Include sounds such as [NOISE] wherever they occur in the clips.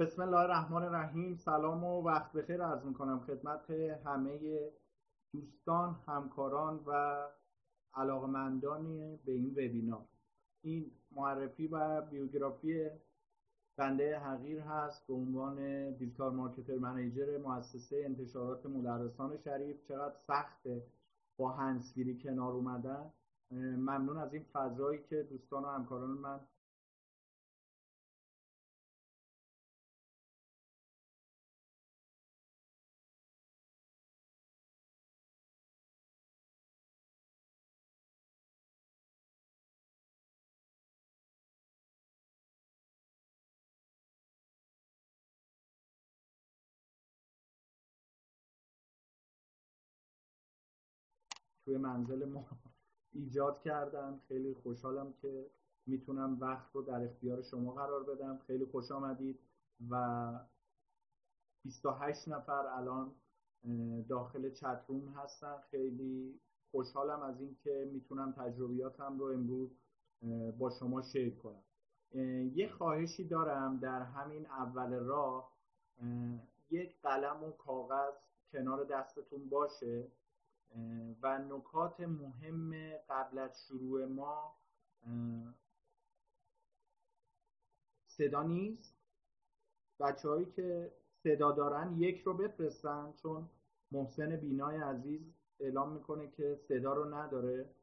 بسم الله الرحمن الرحیم. سلام و وقت بخیر عرض می‌کنم خدمت همه دوستان همکاران و علاقمندان به این وبینار. این معرفی و بیوگرافی بنده حقیر هست به عنوان دیجیتال مارکتر منیجر مؤسسه انتشارات مدرسان شریف. چقدر سخته با هنسگیری کنار اومدن. ممنون از این فضایی که دوستان و همکاران من توی منزل ما ایجاد کردن. خیلی خوشحالم که می‌تونم وقت رو در اختیار شما قرار بدم. خیلی خوش آمدید و 28 نفر الان داخل چتروم هستن. خیلی خوشحالم از اینکه می‌تونم تجربیاتم رو امروز با شما شیر کنم. یه خواهشی دارم در همین اول راه یک قلم و کاغذ کنار دستتون باشه. و نکات مهم قبل از شروع ما صدا نیست. بچه هایی که صدا دارن یک رو بفرستن چون محسن بینای عزیز اعلام می‌کنه که صدا رو نداره.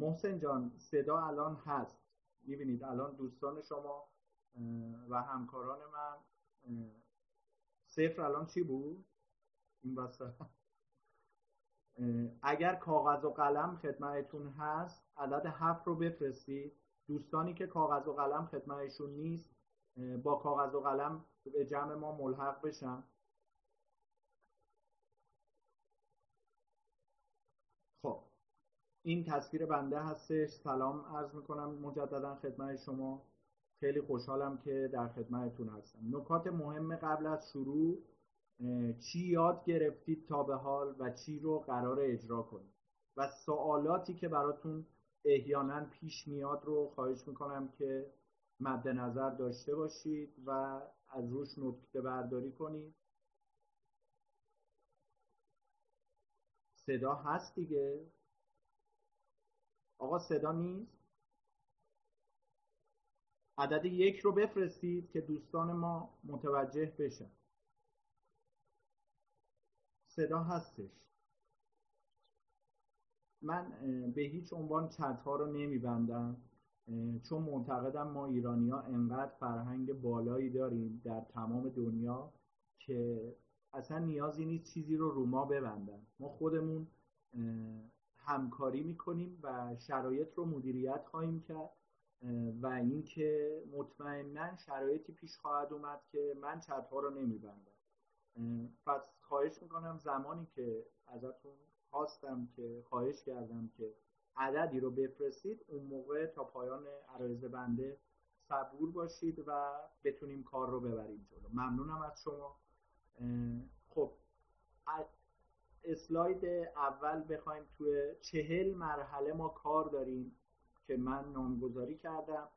محسن جان صدا الان هست. می‌بینید الان دوستان شما و همکاران من صفر الان چی بود؟ این وسط. اگر کاغذ و قلم خدمتتون هست عدد هفت رو بفرستید. دوستانی که کاغذ و قلم خدمتشون نیست با کاغذ و قلم به جمع ما ملحق بشن. خب این تصویر بنده هستش. سلام عرض می‌کنم مجددا خدمت شما. خیلی خوشحالم که در خدمتتون هستم. نکات مهم قبل از شروع چی یاد گرفتید تا به حال و چی رو قرار اجرا کنید؟ و سوالاتی که براتون احیانا پیش میاد رو خواهش می‌کنم که مد نظر داشته باشید و از روش نکته برداری کنید. صدا هست دیگه. آقا صدا نیست؟ عدد یک رو بفرستید که دوستان ما متوجه بشن. صدا هستش. من به هیچ عنوان چت ها رو نمیبندم چون معتقدم ما ایرانی ها انقدر فرهنگ بالایی داریم در تمام دنیا که اصلا نیازی نیست چیزی رو رو ما ببندن. ما خودمون همکاری می‌کنیم و شرایط رو مدیریت خواهیم کرد و اینکه مطمئنا شرایطی پیش خواهد اومد که من چت ها رو نمیبندم. پس خواهش می‌کنم زمانی که ازتون خواستم که خواهش کردم که عددی رو بفرستید اون موقع تا پایان عرایز بنده صبور باشید و بتونیم کار رو ببریم جلو. ممنونم از شما. خب اسلاید اول بخوایم توی چهل مرحله ما کار داریم که من نامگذاری کردم.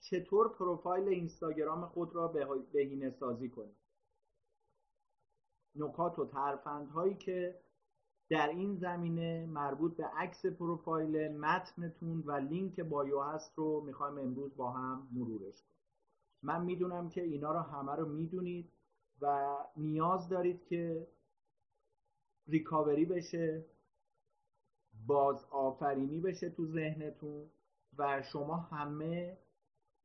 چطور پروفایل اینستاگرام خود را بهینه سازی کنیم؟ نکات و ترفندهایی که در این زمینه مربوط به عکس پروفایل متنتون و لینک بایو هست رو می‌خوایم امروز با هم مرورش کنیم. من می‌دونم که اینا رو همه رو می‌دونید و نیاز دارید که recovery بشه باز آفرینی بشه تو ذهنتون و شما همه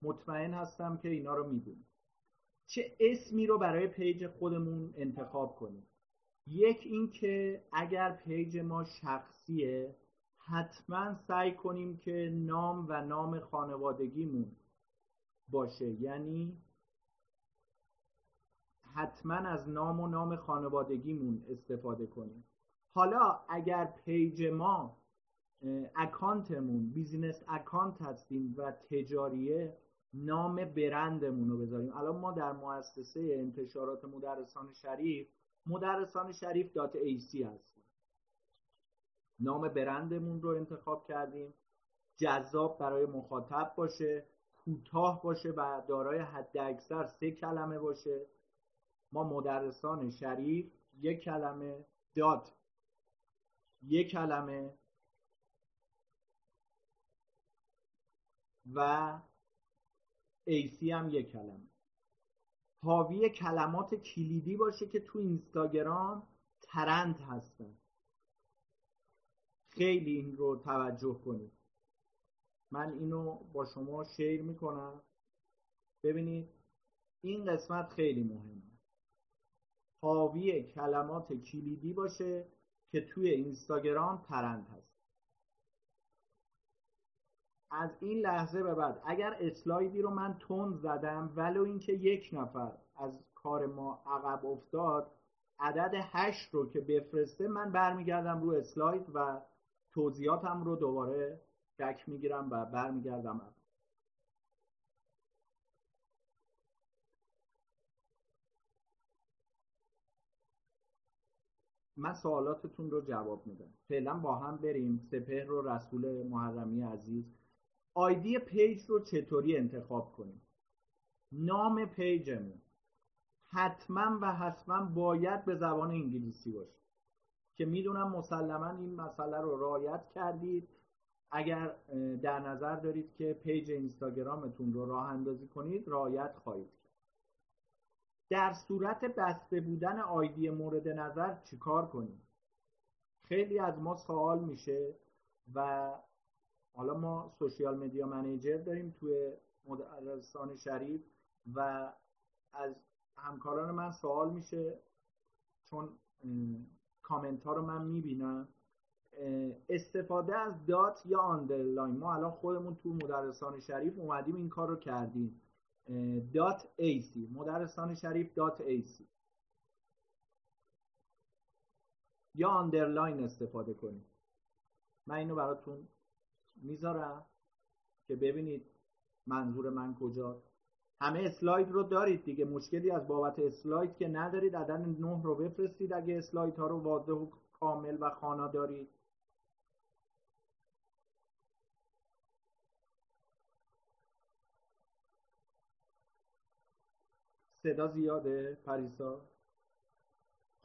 مطمئن هستم که اینا رو می‌دونید. چه اسمی رو برای پیج خودمون انتخاب کنیم. یک اینکه اگر پیج ما شخصیه حتما سعی کنیم که نام و نام خانوادگیمون باشه. یعنی حتما از نام و نام خانوادگیمون استفاده کنیم. حالا اگر پیج ما اکانتمون business account هستیم و تجاریه نام برندمون رو بذاریم. الان ما در مؤسسه انتشارات مدرسان شریف مدرسان شریف dot ac هستیم. نام برندمون رو انتخاب کردیم. جذاب برای مخاطب باشه کوتاه باشه و دارای حد اکثر سه کلمه باشه. ما مدرسان شریف یک کلمه dot یک کلمه و ایسی هم یک کلمه. حاوی کلمات کلیدی باشه که تو اینستاگرام trend هستن. خیلی این رو توجه کنید. من اینو با شما شیر می‌کنم. ببینید این قسمت خیلی مهمه. حاوی کلمات کلیدی باشه که توی اینستاگرام ترند هست. از این لحظه به بعد اگر اسلایدی رو من تون زدم ولو اینکه یک نفر از کار ما عقب افتاد عدد هشت رو که بفرسته من برمیگردم رو اسلاید و توضیحاتم رو دوباره چک می‌گیرم و برمیگردم. من سوالاتتون رو جواب میدم. فعلا با هم بریم. سپهر رو رسول محرمی عزیز آیدی پیج رو چطوری انتخاب کنیم؟ نام پیجمون. حتما و حتما باید به زبان انگلیسی باشه. که می‌دونم مسلما این مسئله رو رعایت کردید. اگر در نظر دارید که پیج اینستاگرامتون رو راه اندازی کنید رعایت خواهید کرد. در صورت بسته بودن آیدی مورد نظر چیکار کنیم؟ خیلی از ما سوال میشه و حالا ما social media manager داریم توی مدرسان شریف و از همکاران من سوال میشه چون کامنت ها رو من می‌بینم استفاده از dot یا underline ما الان خودمون تو مدرسان شریف اومدیم این کار رو کردیم. dot ac مدرسان شریف dot ac یا underline استفاده کنید من اینو براتون می‌ذارم که ببینید منظور من کجاست. همه اسلاید رو دارید دیگه مشکلی از بابت اسلاید که ندارید. عدد نه رو بفرستید اگه اسلاید ها رو واضح و کامل و خوانا دارید. صدا زیاده پریسا؟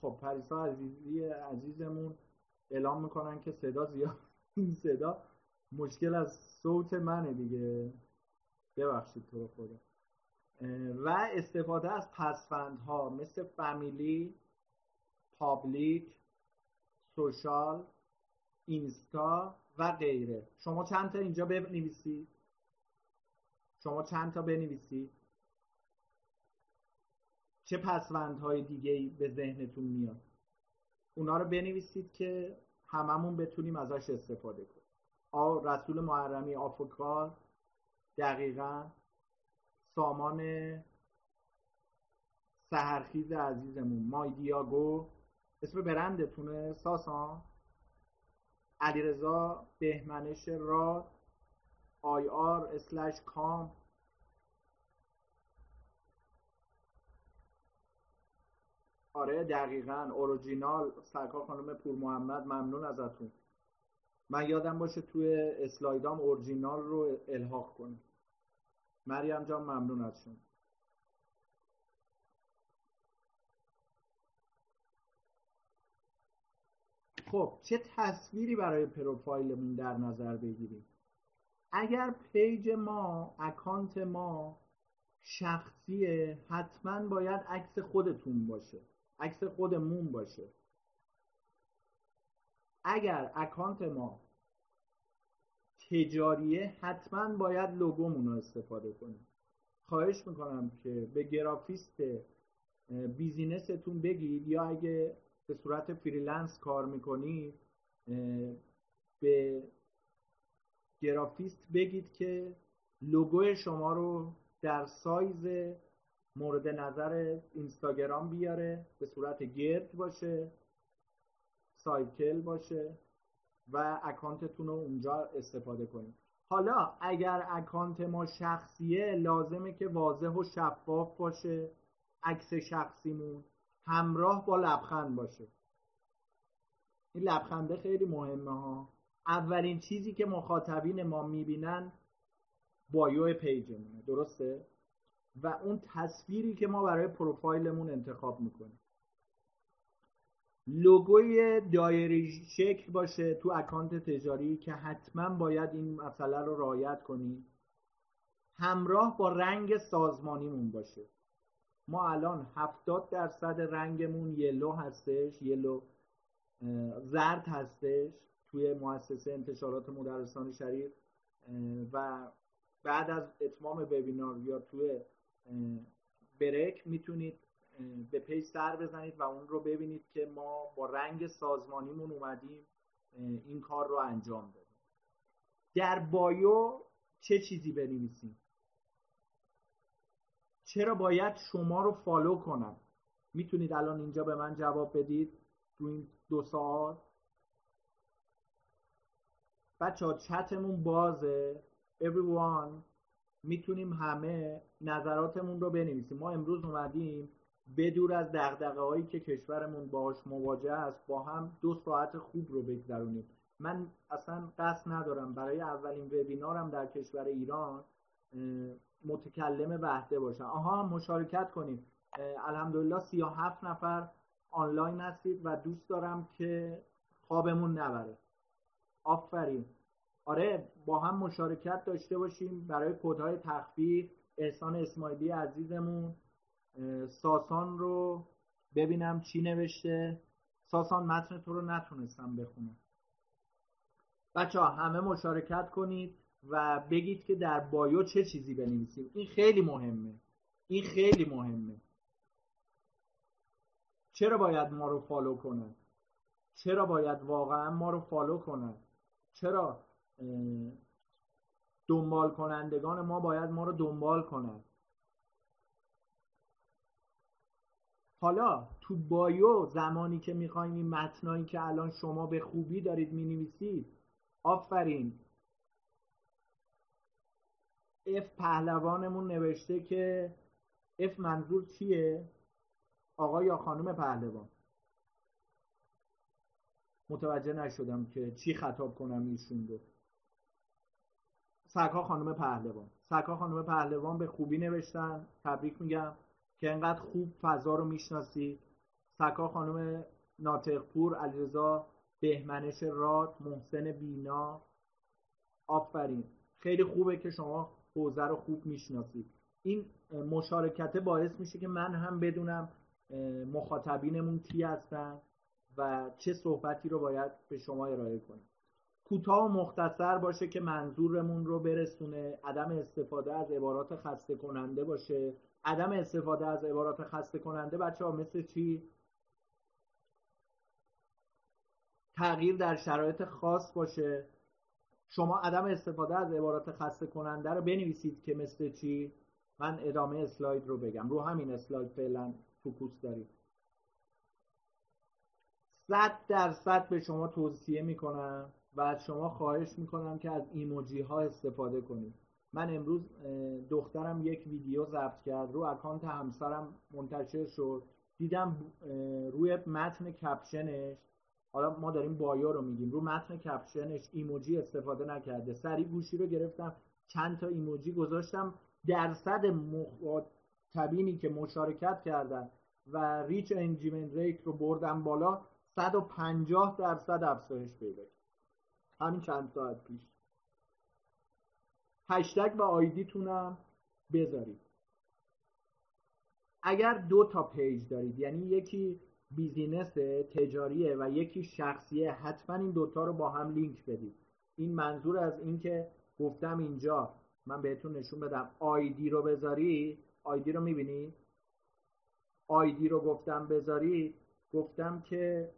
خب پریسا عزیزی عزیزمون اعلام می‌کنن که صدا زیاد. این صدا مشکل از صوت منه دیگه. ببخشید تو خدا. و استفاده از پسفندها مثل فامیلی پابلیک سوشال اینستا و غیره. شما چند تا اینجا بنویسید شما چند تا بنویسید چه پسوندهای دیگه به ذهنتون میاد؟ اونا رو بنویسید که هممون بتونیم ازش استفاده کنیم. رسول محرمی آفوکار دقیقا سامان سهرخیز عزیزمون مای دیاگو اسم برندتونه ساسان علیرضا بهمنش راد آی آر اسلش کام آره دقیقا اورجینال سرکار خانم پور محمد ممنون ازتون. من یادم باشه توی اسلایدام اورجینال رو الحاق کنم. مریم جان ممنون از شما خب چه تصویری برای پروفایلمون در نظر بگیریم؟ اگر پیج ما اکانت ما شخصیه حتما باید عکس خودتون باشه عکس خودمون باشه. اگر اکانت ما تجاریه حتما باید لوگومون رو استفاده کنیم. خواهش می‌کنم که به گرافیست business تون بگید یا اگه به صورت freelance کار می‌کنید به گرافیست بگید که لوگو شما رو در سایز مورد نظر اینستاگرام بیاره به صورت گرد باشه. circle باشه و اکانتتون رو اونجا استفاده کنید. حالا اگر اکانت ما شخصیه لازمه که واضح و شفاف باشه عکس شخصیمون همراه با لبخند باشه. این لبخنده خیلی مهمه ها. اولین چیزی که مخاطبین ما می‌بینن بایو پیجمونه. درسته؟ و اون تصویری که ما برای پروفایلمون انتخاب می‌کنیم. لوگوی دایره شکل باشه تو اکانت تجاری که حتما باید این مسئله رو رعایت کنیم همراه با رنگ سازمانیمون باشه. ما الان 70 درصد رنگمون یلو هستش یلو زرد هستش توی مؤسسه انتشارات مدرسان شریف و بعد از اتمام وبینار یا توی برک می‌تونید به پیج سر بزنید و اون رو ببینید که ما با رنگ سازمانیمون اومدیم این کار رو انجام دادیم. در بایو چه چیزی بنویسیم؟ چرا باید شما رو فالو کنم؟ می‌تونید الان اینجا به من جواب بدید تو این دو ساعت بچه ها چتمون بازه. Everyone می‌تونیم همه نظراتمون رو بنویسیم. ما امروز اومدیم بدور از دقدقه هایی که کشورمون باش مواجه است با هم دو ساعت خوب رو بگذرونیم. من اصلا قصد ندارم برای اولین وبینارم در کشور ایران متکلم وحده باشم. آها مشارکت کنید الحمدلله 37 نفر آنلاین هستید و دوست دارم که خوابمون نبره. آفرین. آره با هم مشارکت داشته باشیم برای کودهای تخفیف احسان اسماعیلی عزیزمون. ساسان رو ببینم چی نوشته. ساسان متن تو رو نتونستم بخونم. بچه ها همه مشارکت کنید و بگید که در bio چه چیزی بنویسیم. این خیلی مهمه. این خیلی مهمه. چرا باید ما رو follow کنه؟ چرا باید واقعا ما رو follow کنه؟ چرا دنبال کنندگان ما باید ما رو دنبال کنن؟ حالا تو بایو زمانی که می‌خوایم این متنایی که الان شما به خوبی دارید می‌نویسید آفرین. اف پهلوانمون نوشته که اف منظور چیه؟ آقا یا خانم پهلوان. متوجه نشدم که چی خطاب کنم ایشون رو. سرکا خانم پهلوان. سرکا خانم پهلوان به خوبی نوشتن. تبریک میگم. که انقدر خوب فضا رو می‌شناسی. سرکا خانم ناطقپور علیرضا بهمنش راد محسن بینا. آفرین. خیلی خوبه که شما حوزه رو خوب می‌شناسید این مشارکته باعث میشه که من هم بدونم مخاطبینمون کی هستن و چه صحبتی رو باید به شما ارائه کنیم کوتاه و مختصر باشه که منظورمون رو برسونه عدم استفاده از عبارات خسته کننده باشه. عدم استفاده از عبارات خسته کننده بچه ها مثل چی؟ تغییر در شرایط خاص باشه شما عدم استفاده از عبارات خسته کننده رو بنویسید که مثل چی؟ من ادامه اسلاید رو بگم رو همین اسلاید فعلا focus داریم صد درصد به شما توصیه می‌کنم و از شما خواهش می‌کنم که از ایموجی ها استفاده کنید من امروز دخترم یک ویدیو ضبط کرد. رو اکانت همسرم منتشر شد. دیدم روی متن caption ش. حالا ما داریم bio رو میگیم. رو متن caption ش ایموجی استفاده نکرده. سریع گوشی رو گرفتم. چند تا ایموجی گذاشتم. درصد مخاطبینی که مشارکت کردن و reach engagement rate رو بردم بالا 150 درصد افزایش پیدا کرد. همین چند ساعت پیش. هشتگ و آیدیتونم بذارید. اگر دو تا پیج دارید یعنی یکی business تجاریه و یکی شخصیه حتما این دوتا رو با هم لینک بدید. این منظور از اینکه گفتم اینجا من بهتون نشون بدم. آیدی رو بذاری. آیدی رو می‌بینید آیدی رو گفتم بذارید گفتم که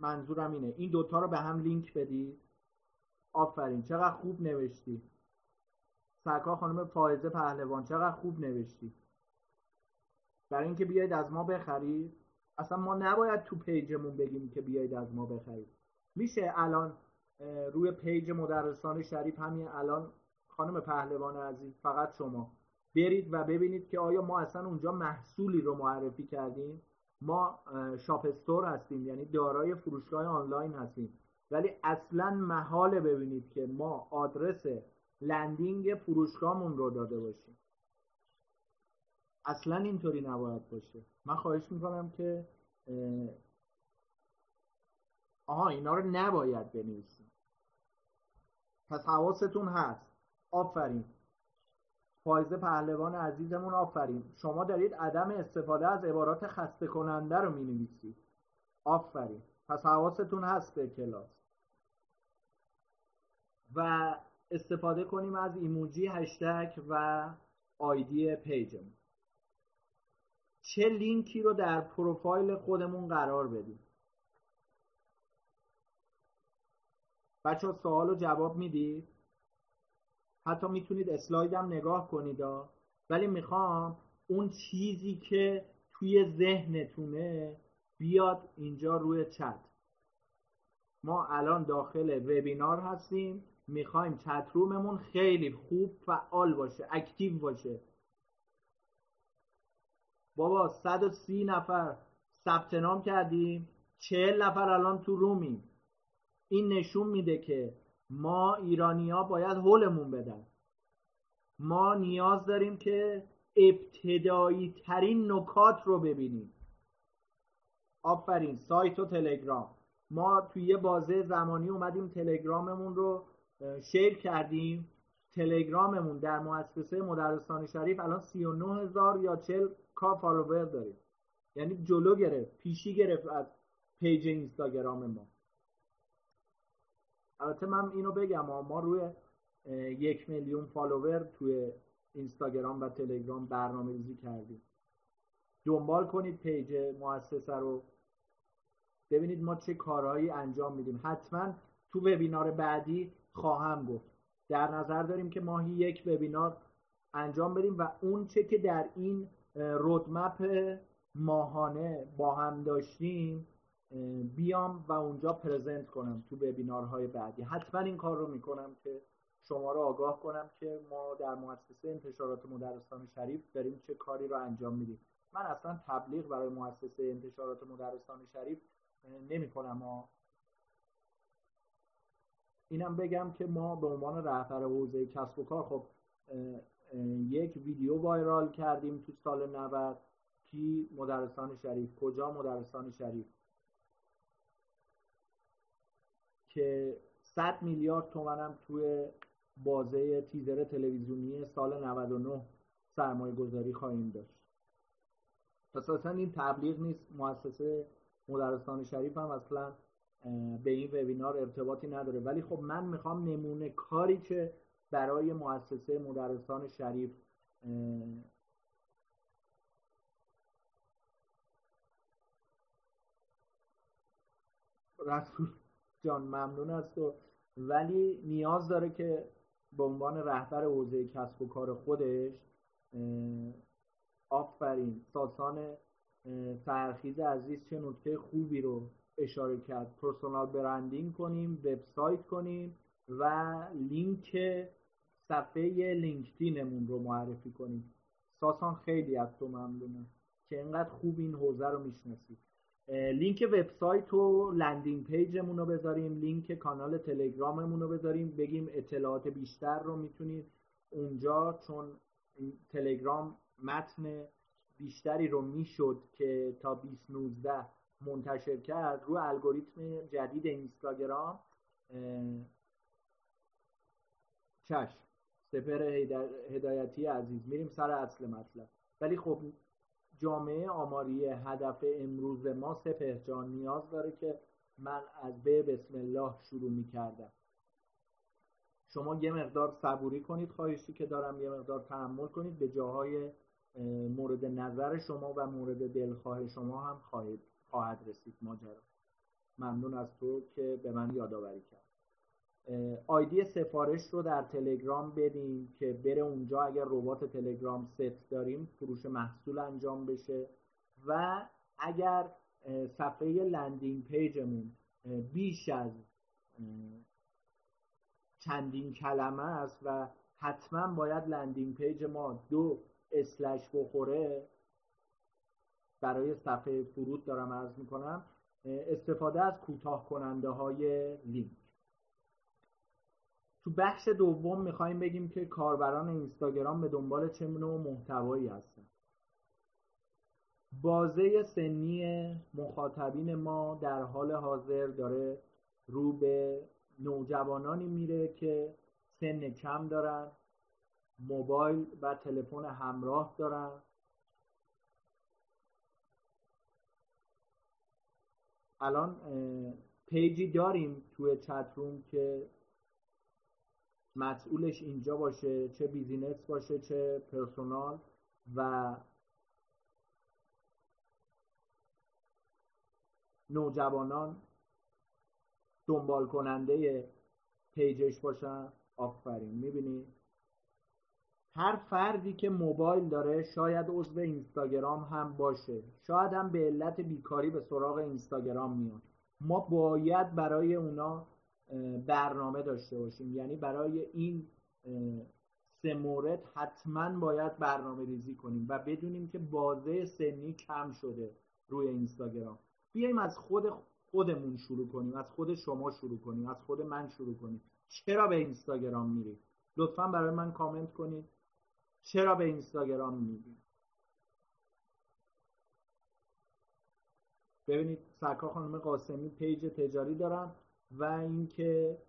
منظورم اینه. این دوتا رو به هم لینک بدید. آفرین. چقدر خوب نوشتی. سرکار خانم فائزه پهلوان چقدر خوب نوشتی. برای اینکه بیاید از ما بخرید. اصلا ما نباید تو پیجمون بگیم که بیاید از ما بخرید. میشه الان روی پیج مدرسان شریف همین الان خانم پهلوان عزیز فقط شما. برید و ببینید که آیا ما اصلا اونجا محصولی رو معرفی کردیم. ما شاپ استور هستیم یعنی دارای فروشگاه آنلاین هستیم. ولی اصلا محاله ببینید که ما آدرس لندینگ فروشگاهمون رو داده باشیم اصلا اینطوری نباید باشه. من خواهش می‌کنم که آها اینا رو نباید بنویسیم. پس حواستون هست. آفرین. فایزه پهلوان عزیزمون آفرین. شما دارید عدم استفاده از عبارات خسته کننده رو می نویسید آفرین. پس حواستون هست به کلاس. و استفاده کنیم از ایموجی هشتگ و آیدی پیجمون. چه لینکی رو در پروفایل خودمون قرار بدیم؟ بچه ها سوال و جواب می‌دید؟ حتی می‌تونید اسلایدم نگاه کنید ولی می‌خوام اون چیزی که توی ذهنتونه بیاد اینجا روی چت. ما الان داخل وبینار هستیم. می‌خوایم چت روممون خیلی خوب فعال باشه اکتیو باشه. بابا 130 نفر ثبت نام کردیم. 40 نفر الان تو رومیم. این نشون میده که ما ایرانیا باید هولمون بدن. ما نیاز داریم که ابتدایی ترین نکات رو ببینیم. آفرین سایت و تلگرام. ما توی یه بازه زمانی اومدیم تلگراممون رو شیر کردیم. تلگراممون در مؤسسه مدرسان شریف الان 39 هزار یا 40 کا فالوور داریم. یعنی جلو گرفت پیشی گرفت از پیج اینستاگرام ما. البته من اینو بگم ما روی یک میلیون فالوور توی اینستاگرام و تلگرام برنامه ریزی کردیم. دنبال کنید پیج مؤسسه رو. ببینید ما چه کارهایی انجام میدیم. حتما تو وبینار بعدی خواهم گفت. در نظر داریم که ماهی یک وبینار انجام بدیم و اون چه که در این رودمپ ماهانه با هم داشتیم بیام و اونجا پرزنت کنم تو وبینارهای بعدی. حتما این کار رو می‌کنم که شما رو آگاه کنم که ما در مؤسسه انتشارات مدرسان شریف داریم چه کاری رو انجام میدیم. من اصلا تبلیغ برای مؤسسه انتشارات مدرسان شریف نمی کنم اینم بگم که ما به عنوان رهبر حوزه کسب و کار خب یک ویدیو وایرال کردیم تو سال 90 کی مدرسان شریف کجا مدرسان شریف؟ که 100 میلیارد تومنم توی بازه تیزر تلویزیونی سال 99 سرمایه گذاری خواهیم داشت. اساسا این تبلیغ نیست. مؤسسه مدرسان شریف هم اصلا به این وبینار ارتباطی نداره. ولی خب من می‌خوام نمونه کاری که برای مؤسسه مدرسان شریف رسول جان ممنون است و ولی نیاز داره که به عنوان رهبر حوزه کسب و کار خودش آفرین. ساسان سرخیز عزیز چه نکته خوبی رو اشاره کرد. personal branding کنیم وبسایت کنیم و لینک صفحه لینکدینمون رو معرفی کنیم. ساسان خیلی از تو ممنونم که اینقدر خوب این حوزه رو می‌شناسید لینک وبسایت و landing page مون رو بذاریم لینک کانال تلگراممون رو بذاریم. بگیم اطلاعات بیشتر رو می‌تونید اونجا چون تلگرام متن بیشتری رو می‌شد که تا 2019 منتشر کرد رو الگوریتم جدید اینستاگرام چشم. سپر هدایتی عزیز. میریم سر اصل مطلب. ولی خب جامعه آماری هدف امروز ما سپه جان نیاز داره که من از به بسم الله شروع می کردم شما یه مقدار صبوری کنید خواهشی که دارم یه مقدار تحمل کنید. به جاهای مورد نظر شما و مورد دلخواه شما هم خواهد, خواهد رسید ماجرا. ممنون از تو که به من یادآوری کرد. آیدی سفارش رو در تلگرام بدیم که بره اونجا اگر ربات تلگرام ست داریم فروش محصول انجام بشه. و اگر صفحه landing page مون بیش از چندین کلمه است و حتما باید landing page ما دو slash بخوره برای صفحه فرود دارم عرض می‌کنم استفاده از کوتاه کننده های لینک. تو بخش دوم می‌خوایم بگیم که کاربران اینستاگرام به دنبال چه نوع محتوایی هستن. بازه سنی مخاطبین ما در حال حاضر داره رو به نوجوانانی میره که سن کم دارن موبایل و تلفن همراه دارن. الان پیجی داریم توی chat room که مسئولش اینجا باشه چه business باشه چه personal و نوجوانان دنبال کننده پیجش باشن. آفرین. می‌بینی؟ هر فردی که موبایل داره شاید عضو اینستاگرام هم باشه. شاید هم به علت بیکاری به سراغ اینستاگرام میاد. ما باید برای اونا برنامه داشته باشیم. یعنی برای این سه مورد حتما باید برنامه ریزی کنیم و بدونیم که بازه سنی کم شده روی اینستاگرام. بیایم از خود خودمون شروع کنیم از خود شما شروع کنیم از خود من شروع کنیم. چرا به اینستاگرام میرید لطفا برای من کامنت کنید. چرا به اینستاگرام میرید ببینید سرکار خانم قاسمی پیج تجاری دارن و اینکه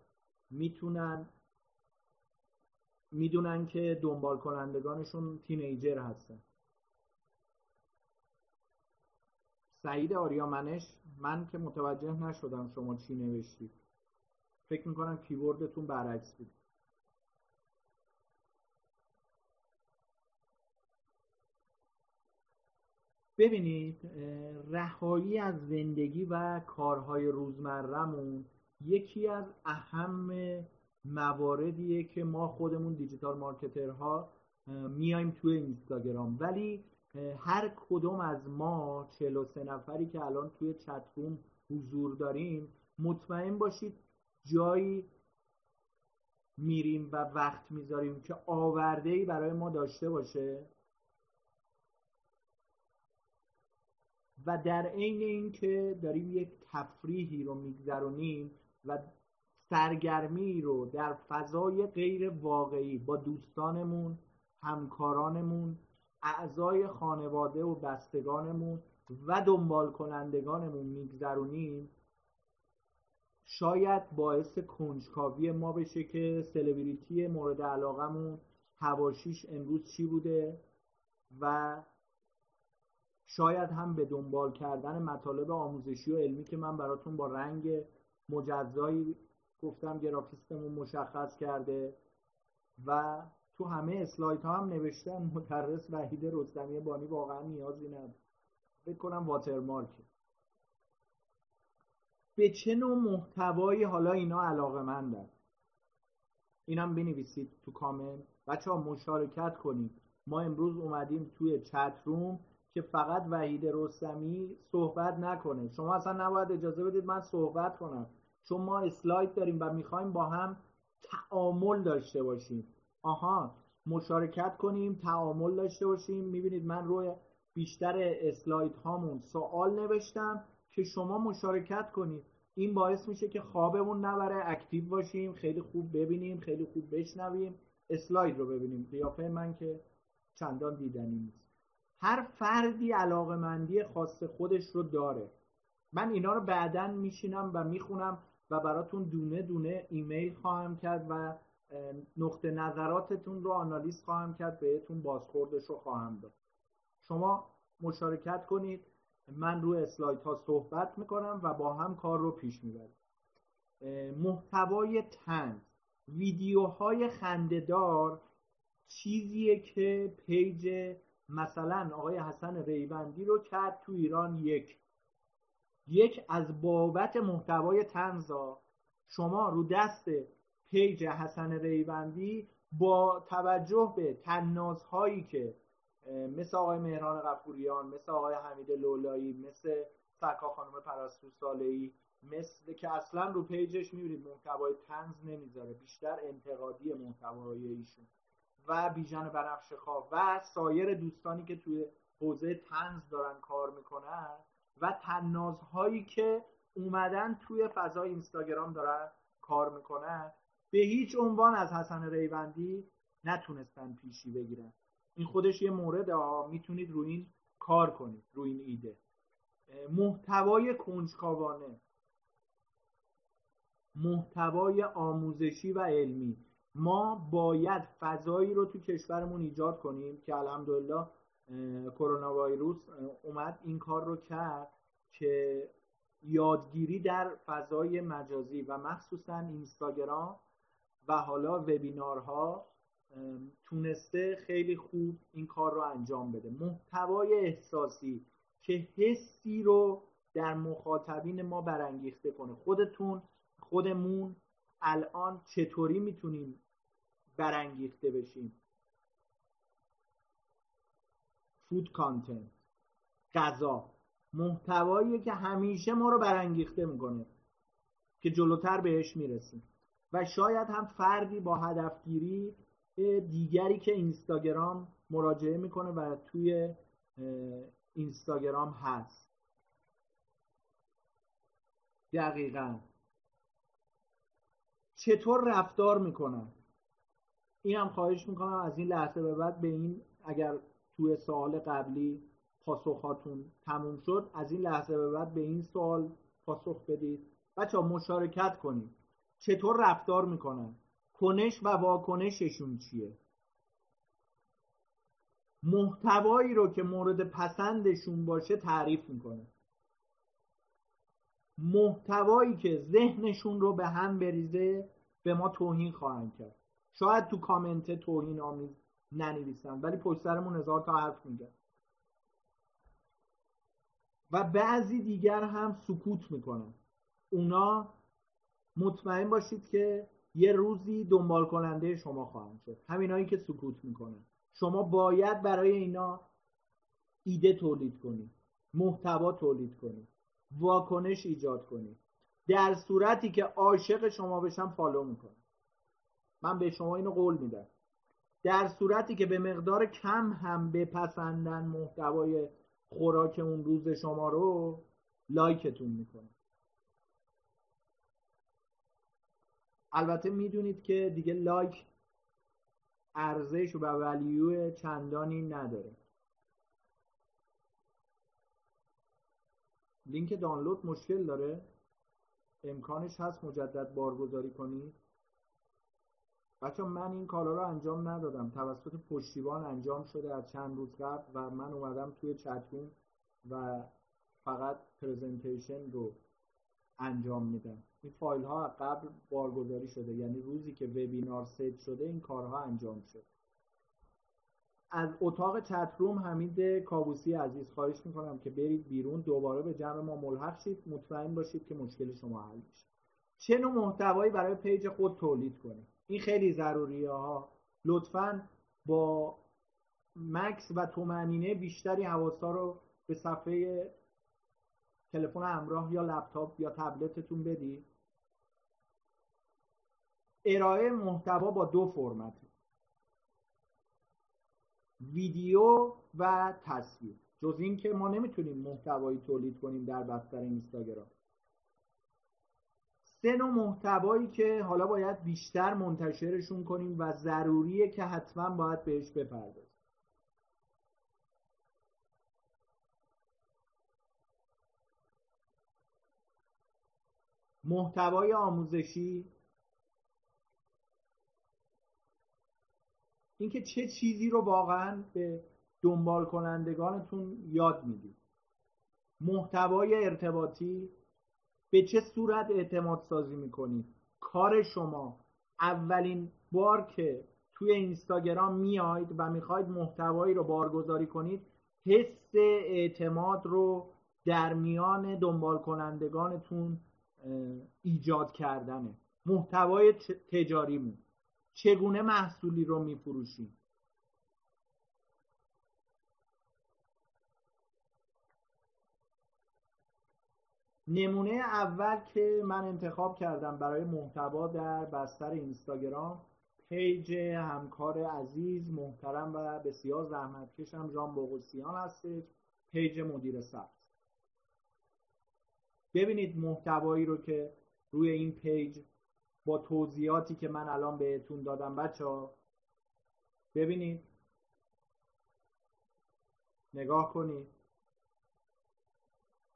می‌تونن می‌دونن که دنبال کنندگانشون تینیجر هستن. سعید آریامنش من که متوجه نشدم شما چی نوشتید. فکر می‌کنم کیبوردتون برعکس بود. ببینید رهایی از زندگی و کارهای روزمرهمون یکی از اهم مواردیه که ما خودمون دیجیتال مارکترها میایم توی اینستاگرام. ولی هر کدوم از ما 43 نفری که الان توی چتروم حضور داریم مطمئن باشید جایی میریم و وقت می‌ذاریم که آورده ای برای ما داشته باشه. و در عین اینکه داریم یک تفریحی رو میگذرونیم و سرگرمی رو در فضای غیر واقعی با دوستانمون همکارانمون اعضای خانواده و بستگانمون و دنبال کنندگانمون میگذرونیم شاید باعث کنجکاوی ما بشه که سلبریتی مورد علاقمون هواشیش امروز چی بوده و شاید هم به دنبال کردن مطالب آموزشی و علمی که من براتون با رنگ مجزایی گفتم گرافیستمون مشخص کرده و تو همه اسلایت ها هم نوشتن مدرس وحید رستمی بانی واقعا نیازی نداره. فکر کنم واترمارک. به چه نوع محتوایی حالا اینا علاقه مندن اینم بنویسید تو کامنت. بچه ها مشارکت کنید. ما امروز اومدیم توی چت روم. که فقط وحید رستمی صحبت نکنه. شما اصلا نباید اجازه بدید من صحبت کنم. چون ما اسلاید داریم و می‌خوایم با هم تعامل داشته باشیم. آها مشارکت کنیم تعامل داشته باشیم. می‌بینید من روی بیشتر اسلاید هامون سوال نوشتم که شما مشارکت کنید. این باعث میشه که خوابمون نبره اکتیو باشیم خیلی خوب ببینیم خیلی خوب بشنویم اسلاید رو ببینیم. قیافه من که چندان دیدنی نیست. هر فردی علاقمندی خاص خودش رو داره. من اینا رو بعدا میشینم و می‌خونم و براتون دونه دونه ایمیل خواهم کرد و نقطه نظراتتون رو آنالیز خواهم کرد بهتون بازخوردش رو خواهم داد. شما مشارکت کنید. من روی اسلاید ها صحبت می‌کنم و با هم کار رو پیش می‌بریم. محتوای طنز ویدیوهای خنده‌دار چیزیه که پیج مثلا آقای حسن ریوندی رو کرد تو ایران یک. یک از بابت محتوای طنزا. شما رو دست پیج حسن ریوندی با توجه به طنزهایی که مثل آقای مهران غفوریان مثل آقای حمید لولایی مثل سرکا خانم پرستو سالهی مثل که اصلا رو پیجش می‌بینید محتوای تنز نمی‌ذاره. بیشتر انتقادی محتوای ایشون. و بیژن بنفش خواه و سایر دوستانی که توی حوزه تنز دارن کار می‌کنن و تنازهایی که اومدن توی فضای اینستاگرام دارن کار می‌کنن به هیچ عنوان از حسن ریوندی نتونستن پیشی بگیرن. این خودش یه مورد می‌تونید روی این کار کنید روی این ایده. محتوای کنجکاوانه. محتوای آموزشی و علمی. ما باید فضایی رو تو کشورمون ایجاد کنیم که الحمدلله کرونا ویروس اومد این کار رو کرد که یادگیری در فضای مجازی و مخصوصا اینستاگرام و حالا وبینارها تونسته خیلی خوب این کار رو انجام بده. محتوای احساسی که حسی رو در مخاطبین ما برانگیخته کنه. خودتون خودمون الان چطوری می‌تونیم برانگیخته بشیم. فود کانتنت غذا. محتوایی که همیشه ما رو برانگیخته می‌کنه که جلوتر بهش می‌رسیم. و شاید هم فردی با هدفگیری دیگری که اینستاگرام مراجعه می‌کنه و توی اینستاگرام هست. دقیقا. چطور رفتار می‌کنن؟ این هم خواهش می‌کنم از این لحظه به بعد به این اگر توی سوال قبلی پاسخاتون تموم شد از این لحظه به بعد به این سوال پاسخ بدید. بچه مشارکت کنید. چطور رفتار می‌کنن؟ کنش و واکنششون چیه؟ محتوایی رو که مورد پسندشون باشه تعریف می‌کنه. محتوایی که ذهنشون رو به هم بریزه به ما توهین خواهند کرد. شاید تو کامنت توهین آمیز ننویسن ولی پشت سرمون هزار تا حرف میگن و بعضی دیگر هم سکوت می‌کنن. اونا مطمئن باشید که یه روزی دنبال کننده شما خواهند شد. همینایی که سکوت می‌کنن. شما باید برای اینا ایده تولید کنید. محتوا تولید کنید. واکنش ایجاد کنید. در صورتی که عاشق شما بشن فالو می‌کنه من به شما اینو قول میدم. در صورتی که به مقدار کم هم بپسندن محتوای خوراک اون روز شما رو لایکتون می‌کنه البته می‌دونید که دیگه لایک ارزش و ولیو چندانی نداره. لینک دانلود مشکل داره. امکانش هست مجدد بارگذاری کنید. بچه من این کارا رو انجام ندادم. توسط پشتیبان انجام شده از چند روز قبل و من اومدم توی چتروم و فقط presentation رو انجام میدم. این فایل ها قبل بارگذاری شده یعنی روزی که وبینار ست شده این کارها انجام شد از اتاق chat room حمید کابوسی عزیز خواهش می‌کنم که برید بیرون دوباره به جمع ما ملحق شید. مطمئن باشید که مشکل شما حل میشه. چه نوع محتوایی برای پیج خود تولید کنید؟ این خیلی ضروریه ها. لطفا با مکس و تومنینه بیشتری حواسا رو به صفحه تلفن همراه یا لپتاپ یا تبلتتون بدید ارائه محتوا با دو فرمت ویدیو و تصویر. جز اینکه ما نمی‌تونیم محتوایی تولید کنیم در بستر اینستاگرام. سه نوع محتوایی که حالا باید بیشتر منتشرشون کنیم و ضروریه که حتما باید بهش بپردازیم. محتوای آموزشی. اینکه چه چیزی رو واقعا به دنبال کنندگانتون یاد می‌دید محتوای ارتباطی. به چه صورت اعتماد سازی می‌کنید کار شما اولین بار که توی اینستاگرام میاید و می‌خواید محتوایی رو بارگذاری کنید حس اعتماد رو در میان دنبال کنندگانتون ایجاد کردنه. محتوای تجاریمون. چگونه محصولی رو میفروشیم نمونه اول که من انتخاب کردم برای محتوا در بستر اینستاگرام پیج همکار عزیز محترم و بسیار زحمتکشم جان بوغوسیان هستش پیج مدیر ثبت ببینید محتوایی رو که روی این پیج با توضیحاتی که من الان بهتون دادم بچه ها ببینید. نگاه کنید.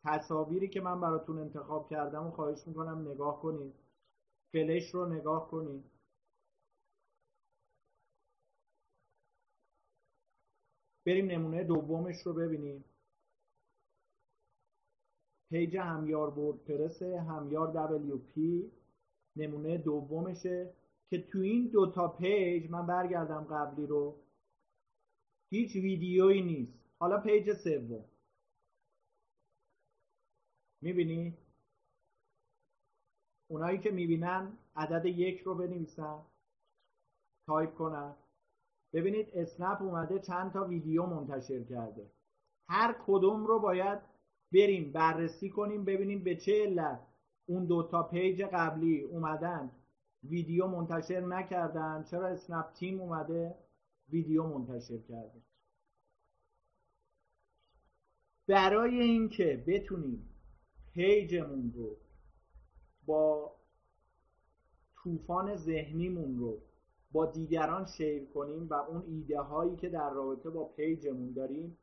تصاویری که من براتون انتخاب کردم و خواهش می‌کنم نگاه کنید فلش رو نگاه کنید بریم نمونه دومش رو ببینیم. پیج همیار وردپرس همیار WP نمونه دومشه که تو این دوتا پیج من برگردم قبلی رو. هیچ ویدیویی نیست. حالا پیج سوم. می‌بینی؟ اونایی که می‌بینن عدد یک رو بنویسن تایپ کنن. ببینید اسنپ اومده چند تا ویدیو منتشر کرده. هر کدوم رو باید بریم بررسی کنیم ببینیم به چه علت اون دوتا پیج قبلی اومدن ویدیو منتشر نکردن. چرا اسنپ تیم اومده ویدیو منتشر کرده؟ برای اینکه بتونیم پیجمون رو با طوفان ذهنیمون رو با دیگران شیر کنیم و اون ایده هایی که در رابطه با پیجمون داریم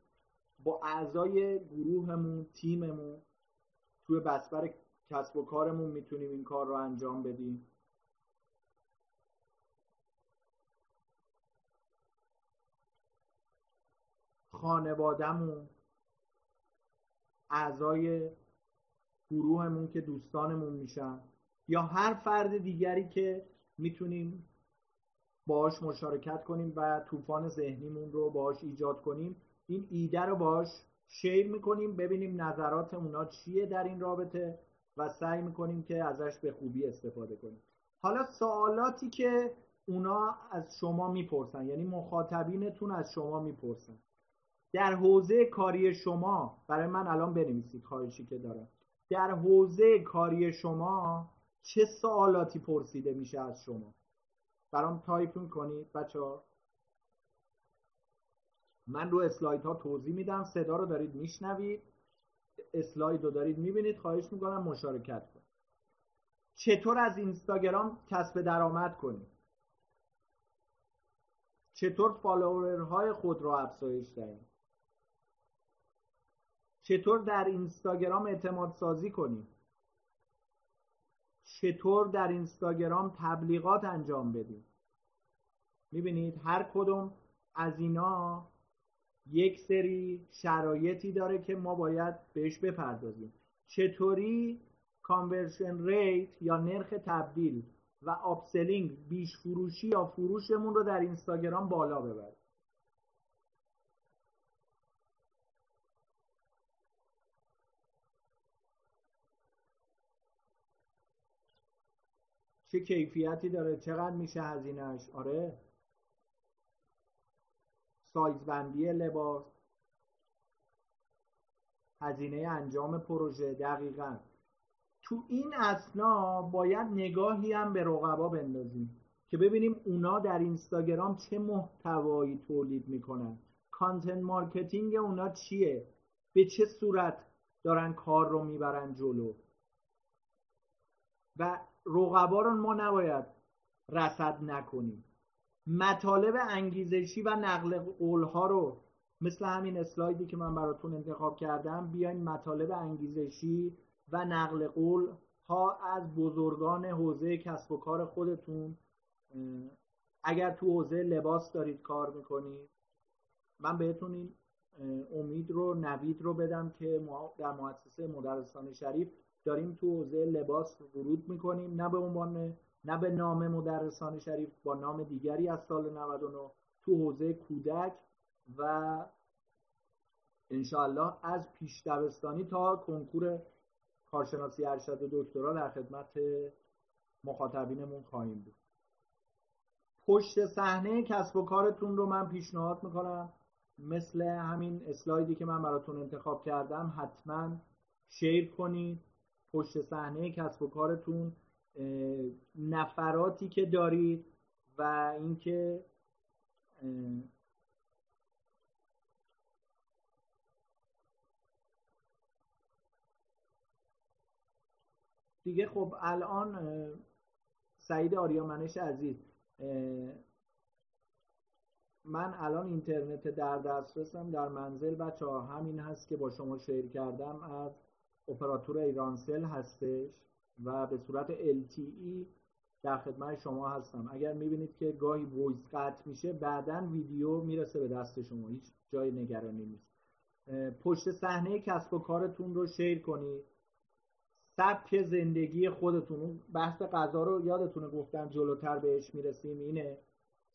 با اعضای گروهمون تیممون توی بسبر کسب و کارمون می‌تونیم این کار رو انجام بدیم. خانوادهمون اعضای گروهمون که دوستانمون میشن یا هر فرد دیگری که می‌تونیم باهاش مشارکت کنیم و طوفان ذهنیمون رو باهاش ایجاد کنیم این ایده رو باهاش شیر می‌کنیم ببینیم نظرات اونا چیه در این رابطه و سعی می‌کنیم که ازش به خوبی استفاده کنیم. حالا سوالاتی که اونا از شما می‌پرسن یعنی مخاطبینتون از شما می‌پرسن. در حوزه کاری شما برای من الان بنویسید خواهشی که دارم. در حوزه کاری شما چه سوالاتی پرسیده میشه از شما؟ برام تایپ می‌کنید بچه ها. من رو اسلاید ها توضیح میدم صدا رو دارید میشنوید. اسلاید رو دارید می‌بینید خواهش می‌کنم مشارکت کنید. چطور از اینستاگرام کسب درآمد کنید؟ چطور فالوورهای خود را افزایش دهید؟ چطور در اینستاگرام اعتماد سازی کنید چطور در اینستاگرام تبلیغات انجام بدید می‌بینید هر کدوم از اینا یک سری شرایطی داره که ما باید بهش بپردازیم. چطوری conversion rate یا نرخ تبدیل و upselling بیش فروشی یا فروشمون رو در اینستاگرام بالا ببریم؟ چه کیفیتی داره چقدر میشه هزینهش آره. سایز بندی لباس. هزینه انجام پروژه دقیقا. تو این اثنا باید نگاهی هم به رقبا بندازیم که ببینیم اونا در اینستاگرام چه محتوایی تولید می‌کنن. content marketing اونا چیه؟ به چه صورت دارن کار رو می‌برن جلو؟ و رقبا رو ما نباید رصد نکنیم. مطالب انگیزشی و نقل قولها رو مثل همین اسلایدی که من براتون انتخاب کردم بیاین مطالب انگیزشی و نقل قول ها از بزرگان حوزه کسب و کار خودتون. اگر تو حوزه لباس دارید کار می‌کنید من بهتون این امید رو نوید رو بدم که ما در مؤسسه مدرسان شریف داریم تو حوزه لباس ورود می‌کنیم نه به عنوان نه به نام مدرسان شریف با نام دیگری از سال 99 تو حوزه کودک و انشاءالله از پیش دبستانی تا کنکور کارشناسی ارشد و دکترا در خدمت مخاطبینمون خواهیم بود. پشت صحنه کسب و کارتون رو من پیشنهاد می‌کنم. مثل همین اسلایدی که من براتون انتخاب کردم حتما شیر کنید. پشت صحنه کسب و کارتون نفراتی که دارید و اینکه دیگه خب الان سعید آریامنش عزیز من الان اینترنت در دسترسم در منزل بچه ها همین هست که با شما شیر کردم از اپراتور ایرانسل هستش و به صورت LTE در خدمت شما هستم. اگر می‌بینید که گاهی وایس قطع میشه بعدا ویدیو می‌رسه به دست شما. هیچ جای نگرانی نیست. پشت صحنه کسب و کارتون رو شیر کنید. سبک زندگی خودتون. بحث غذا رو یادتونه گفتم جلوتر بهش می‌رسیم. اینه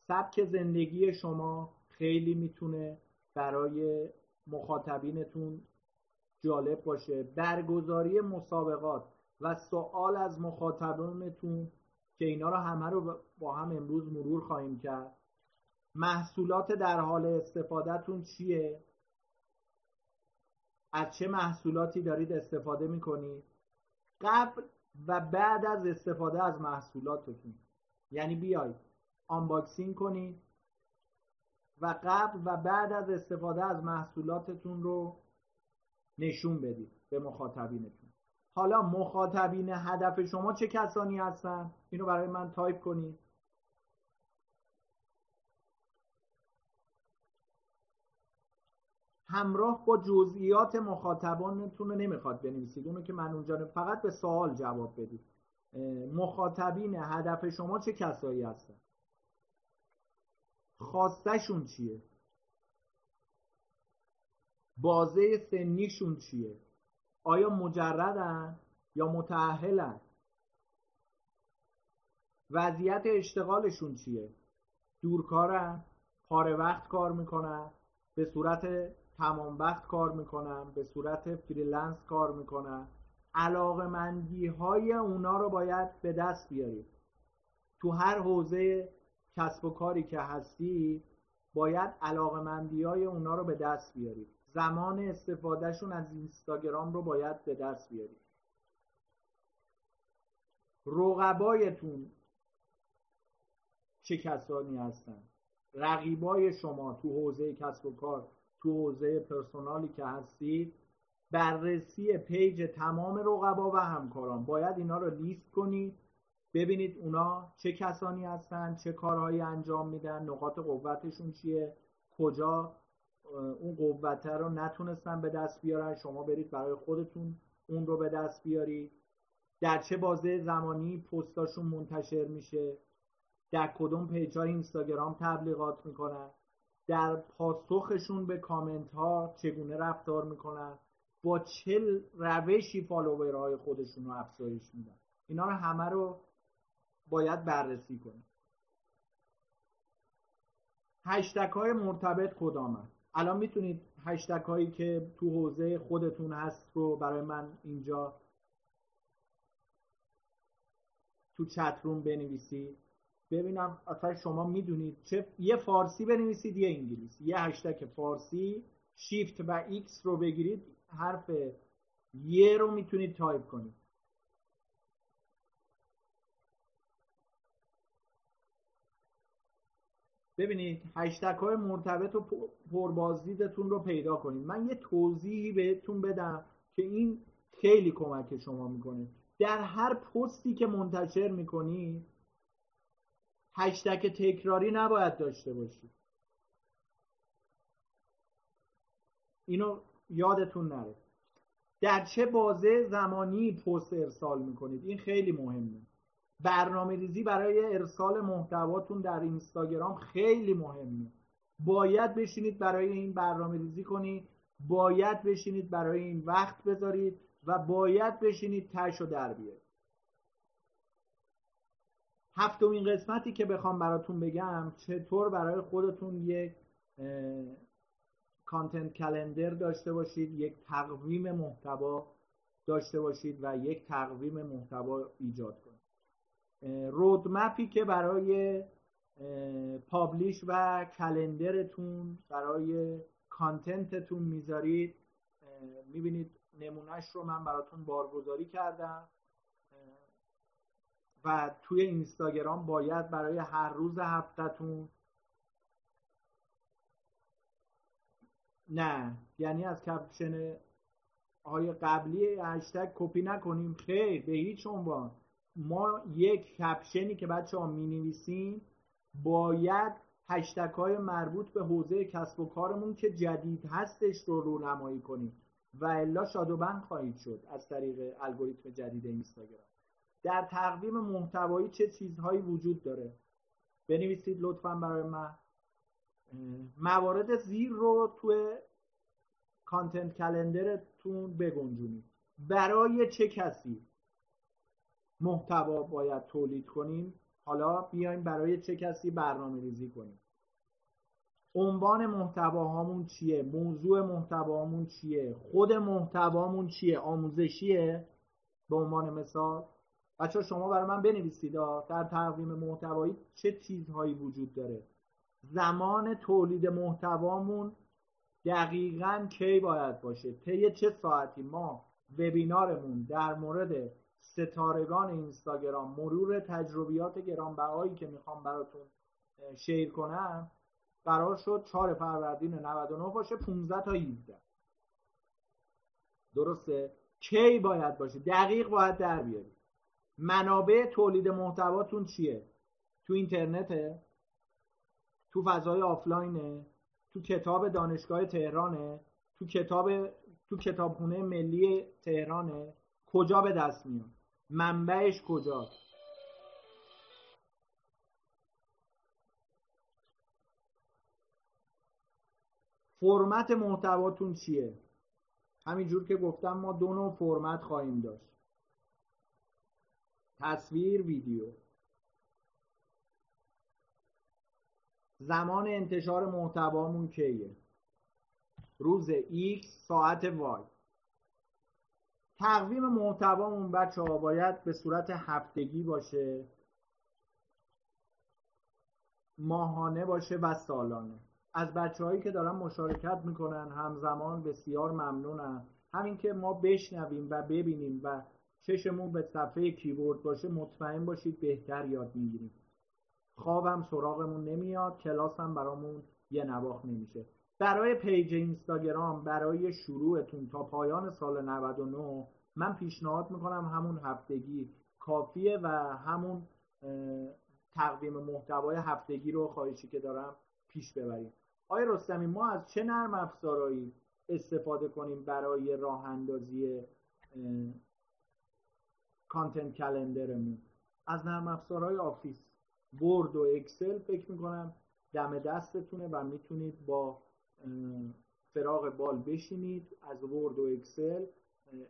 سبک زندگی شما خیلی می‌تونه برای مخاطبینتون جالب باشه. برگزاری مسابقات و سوال از مخاطبینتون که اینا رو همه رو با هم امروز مرور خواهیم کرد. محصولات در حال استفادهتون چیه؟ از چه محصولاتی دارید استفاده می‌کنید؟ قبل و بعد از استفاده از محصولاتتون. یعنی بیاید unboxing کنید و قبل و بعد از استفاده از محصولاتتون رو نشون بدید به مخاطبینتون. حالا مخاطبین هدف شما چه کسانی هستن؟ اینو برای من تایپ کنید. همراه با جزئیات مخاطبانتون رو نمی‌خواد بنویسید. اونو که من اونجا فقط به سوال جواب بدید. مخاطبین هدف شما چه کسایی هستن؟ خواستشون چیه؟ بازه سنیشون چیه؟ آیا مجردن یا متعهلن وضعیت اشتغالشون چیه؟ دورکارن پاره وقت کار می‌کنن به صورت تمام وقت کار می‌کنن به صورت freelance کار می‌کنن. علاقه مندی های اونا رو باید به دست بیارید تو هر حوزه کسب و کاری که هستی باید علاقه مندی های اونا رو به دست بیارید زمان استفادهشون از اینستاگرام رو باید به دست بیارید رقبایتون چه کسانی هستن؟ رقیبای شما تو حوزه کسب و کار تو حوزه پرسونالی که هستید بررسی پیج تمام رقبا و همکاران. باید اینا رو لیست کنید ببینید اونا چه کسانی هستن چه کارهایی انجام میدن نقاط قوتشون چیه کجا اون قوته رو نتونستن به دست بیارن. شما برید برای خودتون اون رو به دست بیارید. در چه بازه زمانی پستاشون منتشر میشه؟ در کدوم پیج های اینستاگرام تبلیغات می‌کنن؟ در پاسخشون به کامنت ها چگونه رفتار می‌کنن؟ با چه روشی فالوورهای خودشون رو افزایش میدن؟ اینا رو همه رو باید بررسی کنیم. هشتک های مرتبط کدامن؟ الان می‌تونید هشتک هایی که تو حوزه خودتون هست رو برای من اینجا تو chat room بنویسید. ببینم اصلا شما می‌دونید چه یه فارسی بنویسید یه انگلیسی یه هشتک فارسی شیفت و X رو بگیرید حرف یه رو می‌تونید تایپ کنید. ببینید هشتک های مرتبط و پربازدیدتون رو پیدا کنید. من یه توضیحی بهتون بدم که این خیلی کمک شما می‌کنه. در هر پستی که منتشر می‌کنید هشتک تکراری نباید داشته باشید. اینو یادتون نره. در چه بازه زمانی پست ارسال می‌کنید؟ این خیلی مهمه. برنامه ریزی برای ارسال محتواتون در اینستاگرام خیلی مهمه. باید بشینید برای این برنامه ریزی کنید باید بشینید برای این وقت بذارید و باید بشینید تش و در بیارید. هفتمین قسمتی که بخوام براتون بگم چطور برای خودتون یک کانتنت کلندر داشته باشید یک تقویم محتوا داشته باشید و یک تقویم محتوا ایجاد کنید. رودمپی که برای پابلیش و کلندرتون برای کانتنتتون می‌ذارید می‌بینید نمونهش رو من براتون بارگذاری کردم. و توی اینستاگرام باید برای هر روز هفتهتون نه یعنی از کپشن های قبلی هشتگ کپی نکنیم. خیر به هیچ عنوان. ما یک کپشنی که بچه ها می نویسیم باید هشتک های مربوط به حوزه کسب و کارمون که جدید هستش رو رونمایی کنیم. و الا شادوبند خواهید شد از طریق الگوریتم جدید اینستاگرام. در تقویم محتوایی چه چیزهایی وجود داره؟ بنویسید لطفا برای من. موارد زیر رو توی کانتنت کلندرتون بگنجونید. برای چه کسی؟ محتوا باید تولید کنیم حالا بیایم برای چه کسی برنامه ریزی کنیم. عنوان محتواهامون چیه؟ موضوع محتواهامون چیه؟ خود محتوامون چیه؟ آموزشیه؟ به عنوان مثال. بچه شما برای من بنویسید در تقویم محتوایی چه چیزهایی وجود داره؟ زمان تولید محتوامون دقیقا کی باید باشه؟ طی چه ساعتی؟ ما وبینارمون در مورد ستارگان اینستاگرام مرور تجربیات گرانبهایی که می‌خوام براتون شیر کنم قرار شد 4 فروردین 99 باشه 15 تا 17 درسته؟ کی باید باشه؟ دقیق باید در بیارید. منابع تولید محتواتون چیه؟ تو اینترنته؟ تو فضای آفلاینه؟ تو کتاب دانشگاه تهرانه؟ تو کتاب تو کتابخونه ملی تهرانه؟ کجا به دست میاد؟ منبعش کجاست فرمت محتواتون چیه؟ همینجور که گفتم ما دو نوع فرمت خواهیم داشت. تصویر ویدیو. زمان انتشار محتوامون کیه؟ روز X ساعت Y. تقویم محتوامون بچه ها باید به صورت هفتگی باشه ماهانه باشه و سالانه. از بچه هایی که دارن مشارکت می‌کنن همزمان بسیار ممنونم همین که ما بشنویم و ببینیم و چشمون به صفحه کیبورد باشه مطمئن باشید بهتر یاد می‌گیریم. خوابم سراغمون نمیاد کلاس هم برامون یکنواخت نمیشه. برای پیج اینستاگرام برای شروعتون تا پایان سال 99 من پیشنهاد می‌کنم همون هفتگی کافیه و همون تقویم محتوای هفتگی رو خواهشی که دارم پیش ببریم. آقای رستمی ما از چه نرم افزارهایی استفاده کنیم برای راه اندازی content calendar مون؟ از نرم افزارهای Office Word و Excel فکر می‌کنم دم دستتونه و می‌تونید با فراغ بال بشینید از Word و Excel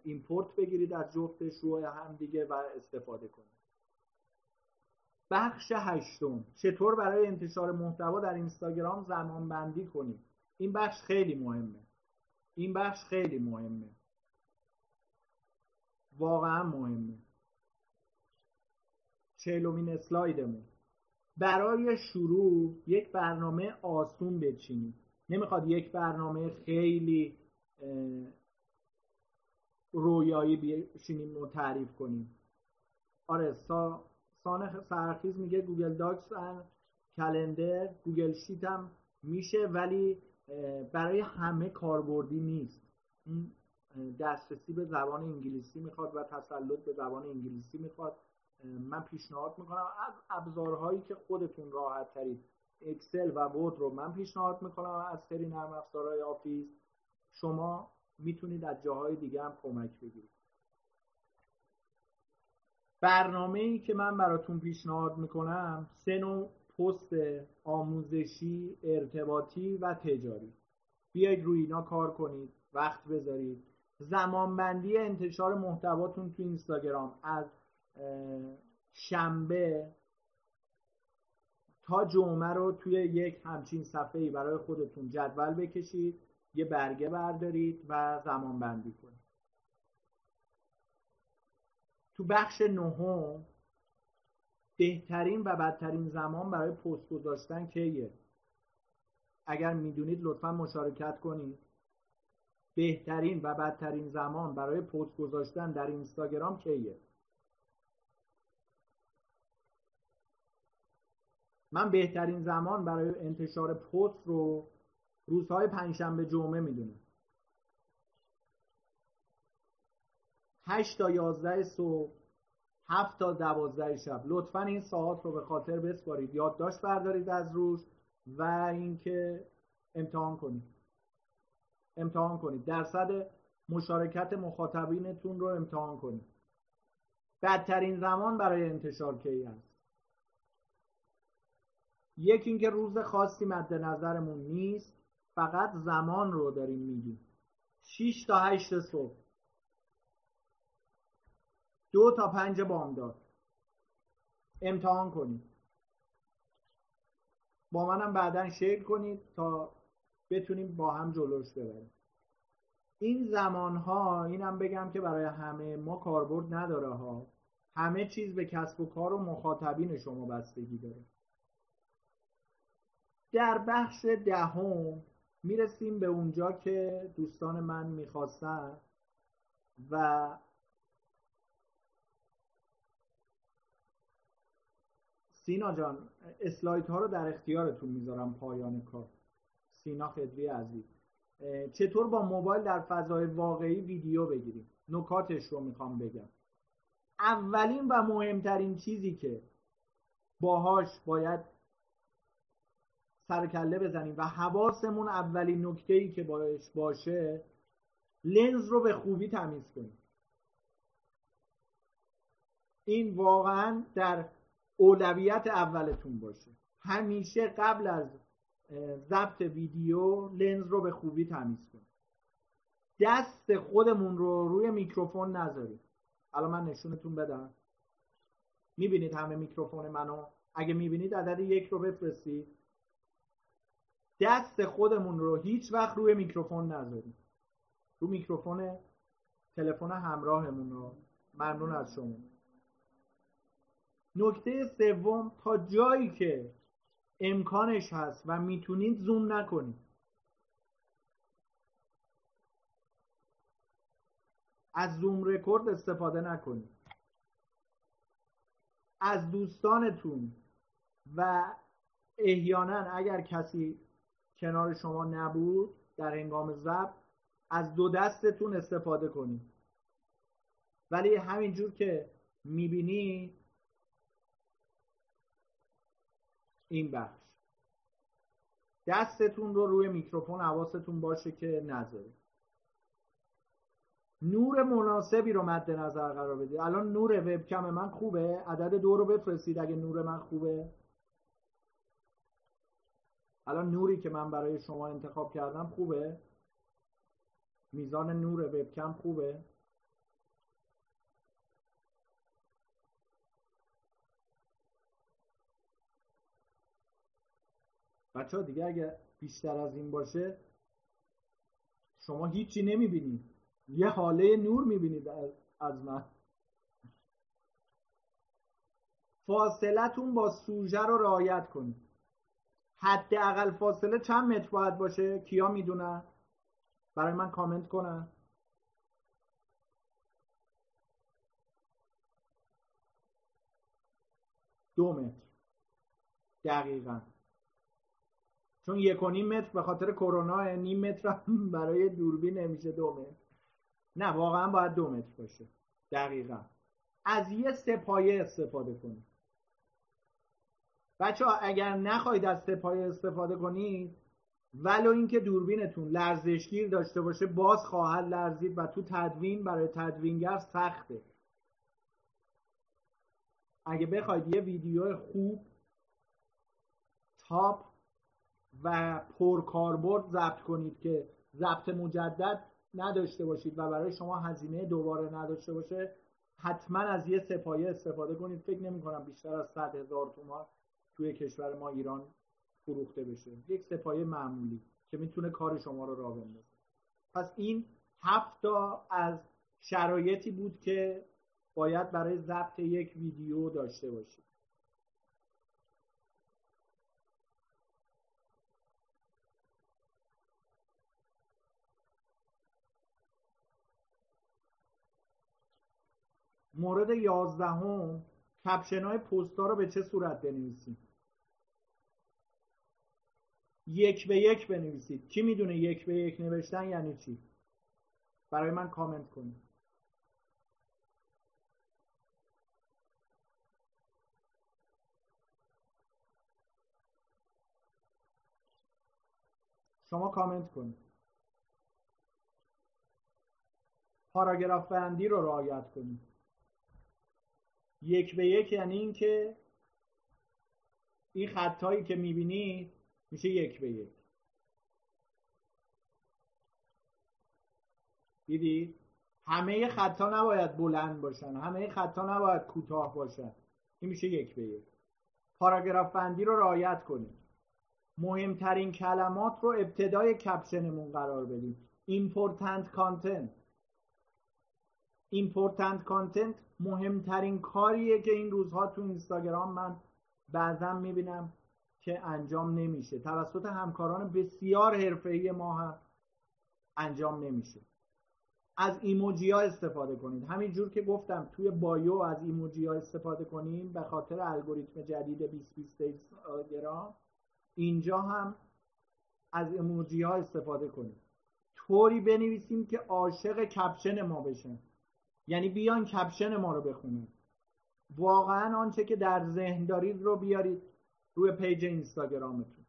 ایمپورت بگیرید از جفتش روی هم دیگه و استفاده کنید. بخش هشتم. چطور برای انتشار محتوا در اینستاگرام زمان بندی کنید؟ این بخش خیلی مهمه. این بخش خیلی مهمه. واقعا مهمه. چهلمین اسلایدمون. برای شروع یک برنامه آسون بچینید. نمی‌خواد یک برنامه خیلی رویایی بشینیم و تعریف کنیم. آره سا سانه سرخیز میگه Google Docs calendar Google Sheet هم میشه ولی برای همه کاربردی نیست. دسترسی به زبان انگلیسی می‌خواد و تسلط به زبان انگلیسی می‌خواد. من پیشنهاد می‌کنم از ابزارهایی که خودتون راحت ترید Excel و Word رو من پیشنهاد می‌کنم از سری نرم افزارهای Office شما می‌تونید از جاهای دیگه هم کمک بگیرید. برنامه ای که من براتون پیشنهاد می‌کنم سه نوع پست آموزشی ارتباطی و تجاری. بیاید روی اینا کار کنید وقت بذارید. زمانبندی انتشار محتواتون تو اینستاگرام. از شنبه تا جمعه رو توی یک همچین صفحه برای خودتون جدول بکشید یه برگه بردارید و زمان بندی کنید. تو بخش نهم بهترین و بدترین زمان برای پست گذاشتن کیه؟ اگر می‌دونید لطفا مشارکت کنید. بهترین و بدترین زمان برای پست گذاشتن در اینستاگرام کیه؟ من بهترین زمان برای انتشار پست رو روزهای پنجشنبه جمعه می‌دونم. 8 تا 11 صبح هفت تا دوازده شب. لطفا این ساعت رو به خاطر بسپارید. یادداشت بردارید از روش و اینکه امتحان کنید. امتحان کنید. درصد مشارکت مخاطبینتون رو امتحان کنید. بدترین زمان برای انتشار کی هست؟ یکی اینکه روز خاصی مد نظرمون نیست فقط زمان رو داریم میگیم. 6 تا 8 صبح. دو تا پنج بامداد. امتحان کنید. با منم بعدا شیر کنید تا بتونیم با هم جلوش ببریم. این زمان ها اینم بگم که برای همه ما کاربرد نداره ها. همه چیز به کسب و کار و مخاطبین شما بستگی داره. در بخش دهم می‌رسیم به اونجا که دوستان من می‌خواستن و سینا جان اسلایت ها رو در اختیارتون می‌ذارم پایان کار. سینا خدوی عزیز. چطور با موبایل در فضای واقعی ویدیو بگیریم؟ نکاتش رو می‌خوام بگم. اولین و مهمترین چیزی که باهاش باید سرکله بزنیم و حواسمون اولین نکته ای که باش باشه لنز رو به خوبی تمیز کنیم. این واقعا در اولویت اولتون باشه. همیشه قبل از ضبط ویدیو لنز رو به خوبی تمیز کنیم. دست خودمون رو روی میکروفون نذاریم الان من نشونتون بدم. می‌بینید همه میکروفون منو؟ اگه می‌بینید عدد یک رو بفرستید. دست خودمون رو هیچ وقت روی میکروفون نذاریم. رو میکروفون تلفن همراهمون رو. ممنون از شما. نکته سوم تا جایی که امکانش هست و می‌تونید زوم نکنید. از زوم رکورد استفاده نکنید. از دوستانتون و احیانا اگر کسی کنار شما نبود در هنگام ضبط از دو دستتون استفاده کنید. ولی همینجور که می‌بینی این بخش. دستتون رو روی میکروفون حواستون باشه که نذارید. نور مناسبی رو مد نظر قرار بدید. الان نور وبکم من خوبه؟ عدد دو رو بفرستید اگه نور من خوبه. الان نوری که من برای شما انتخاب کردم خوبه؟ میزان نور وبکم خوبه؟ بچه ها دیگه اگه بیشتر از این باشه شما هیچی نمی‌بینید یه حاله نور می‌بینید از من. فاصلتون با سوژه رو رعایت کنید. حداقل فاصله چند متر باید باشه؟ کیا می‌دونن؟ برای من کامنت کنن. دو متر. دقیقا. چون یک و نیم متر به خاطر کرونا نیم متر برای دوربین نمیشه دو متر. نه واقعا باید دو متر باشه. دقیقا. از یه سپایه استفاده کنید بچه ها اگر نخواهید از سپایه استفاده کنید ولو اینکه دوربینتون لرزشگیر داشته باشه باز خواهد لرزید و تو تدوین برای تدوینگر سخته. اگه بخواید یه ویدیو خوب تاپ و پرکاربرد ضبط کنید که ضبط مجدد نداشته باشید و برای شما هزینه دوباره نداشته باشه حتما از یه سپایه استفاده کنید. فکر نمی کنم بیشتر از 100 هزار تومان توی کشور ما ایران فروخته بشه. یک سپایه معمولی که می‌تونه کار شما رو راه بندازه. پس این هفت تا از شرایطی بود که باید برای ضبط یک ویدیو داشته باشید. مورد یازدهم کپشن های پستا رو به چه صورت بنویسیم؟ یک به یک بنویسید. کی می‌دونه یک به یک نوشتن یعنی چی؟ برای من کامنت کنید. شما کامنت کنید. پاراگراف بندی رو رعایت کنید. یک به یک یعنی اینکه این خطایی که می‌بینید میشه یک به یک. دیدی؟ همه خطا نباید بلند باشن. همه خطا نباید کوتاه باشن. این میشه یک به یک. پاراگراف بندی رو رعایت کنید مهمترین کلمات رو ابتدای کپشنمون قرار بدیم. Important content. Important content مهمترین کاریه که این روزها تو اینستاگرام من بعضا می‌بینم. که انجام نمیشه. توسط همکاران بسیار حرفه‌ای ما هم انجام نمیشه. از ایموجی ها استفاده کنید. همینجور که گفتم توی بایو از ایموجی ها استفاده کنیم به خاطر الگوریتم جدید 2020 اینستاگرام اینجا هم از ایموجی ها استفاده کنید طوری بنویسیم که عاشق کپشن ما بشن. یعنی بیان کپشن ما رو بخونید واقعا آنچه که در ذهن دارید رو بیارید. روی پیج اینستاگرامتون.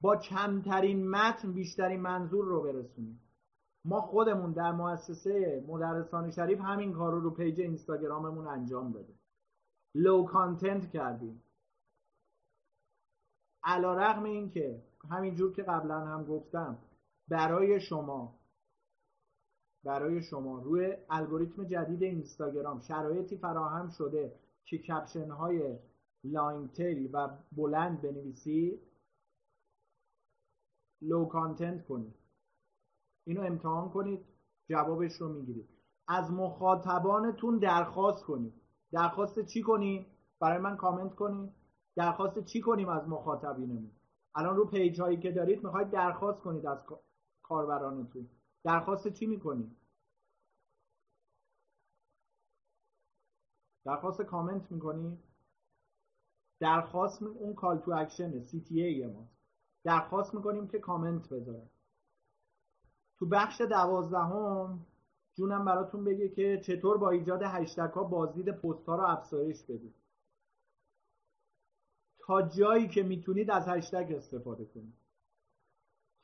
با کمترین متن بیشترین منظور رو برسونید. ما خودمون در مؤسسه مدرسان شریف همین کار رو رو پیج اینستاگراممون انجام داده low content کردیم. علی‌رغم این که همینجور که قبلا هم گفتم برای شما برای شما روی الگوریتم جدید اینستاگرام شرایطی فراهم شده که کپشن های long tail و بلند بنویسی. low content کنید. اینو امتحان کنید. جوابش رو می‌گیرید. از مخاطبانتون درخواست کنید. درخواست چی کنیم؟ برای من کامنت کنید. درخواست چی کنیم از مخاطبینمون؟ الان رو پیج هایی که دارید می‌خواید درخواست کنید از کاربرانتون. درخواست چی می‌کنید؟ درخواست کامنت می‌کنید؟ درخواست اون call to action CTA ما. درخواست می‌کنیم که کامنت بذاره. تو بخش دوازدهم جونم براتون بگه که چطور با ایجاد هشتگ ها بازدید پست ها رو افزایش بدید. تا جایی که می‌تونید از هشتگ استفاده کنید.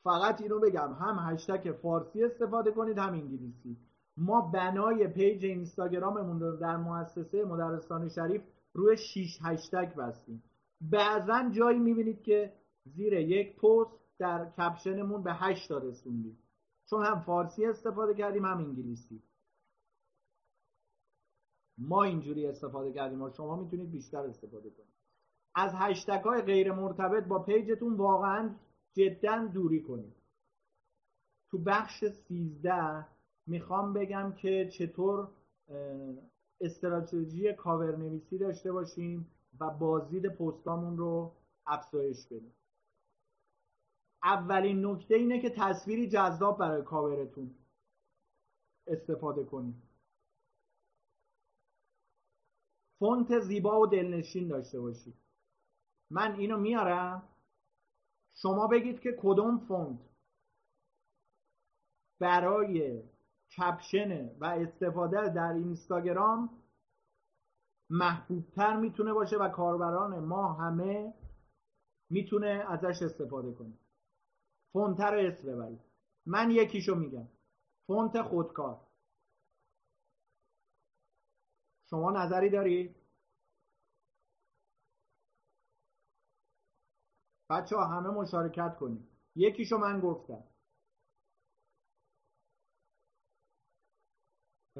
فقط اینو بگم هم هشتگ فارسی استفاده کنید هم انگلیسی. ما بنای پیج اینستاگراممون رو در مؤسسه مدرسان شریف روی 6 هشتگ بستیم. بعضا جایی می‌بینید که زیر یک پست در کپشنمون به 8 تا رسوندیم. چون هم فارسی استفاده کردیم هم انگلیسی. ما اینجوری استفاده کردیم و شما می‌تونید بیشتر استفاده کنید. از هشتگ های غیر مرتبط با پیجتون واقعا جدا دوری کنید. تو بخش 13 می‌خوام بگم که چطور استراتژی کاور نویسی داشته باشیم و بازدید پستامون رو افزایش بدیم. اولین نکته اینه که تصویری جذاب برای کاورتون استفاده کنید فونت زیبا و دلنشین داشته باشید. من اینو میارم. شما بگید که کدوم فونت برای کپشن و استفاده در اینستاگرام محبوبتر می‌تونه باشه و کاربران ما همه می‌تونه ازش استفاده کنه. فونت رو اسم ببرید. من یکیشو میگم. فونت خودکار. شما نظری دارید بچه ها همه مشارکت کنید. یکیشو من گفتم.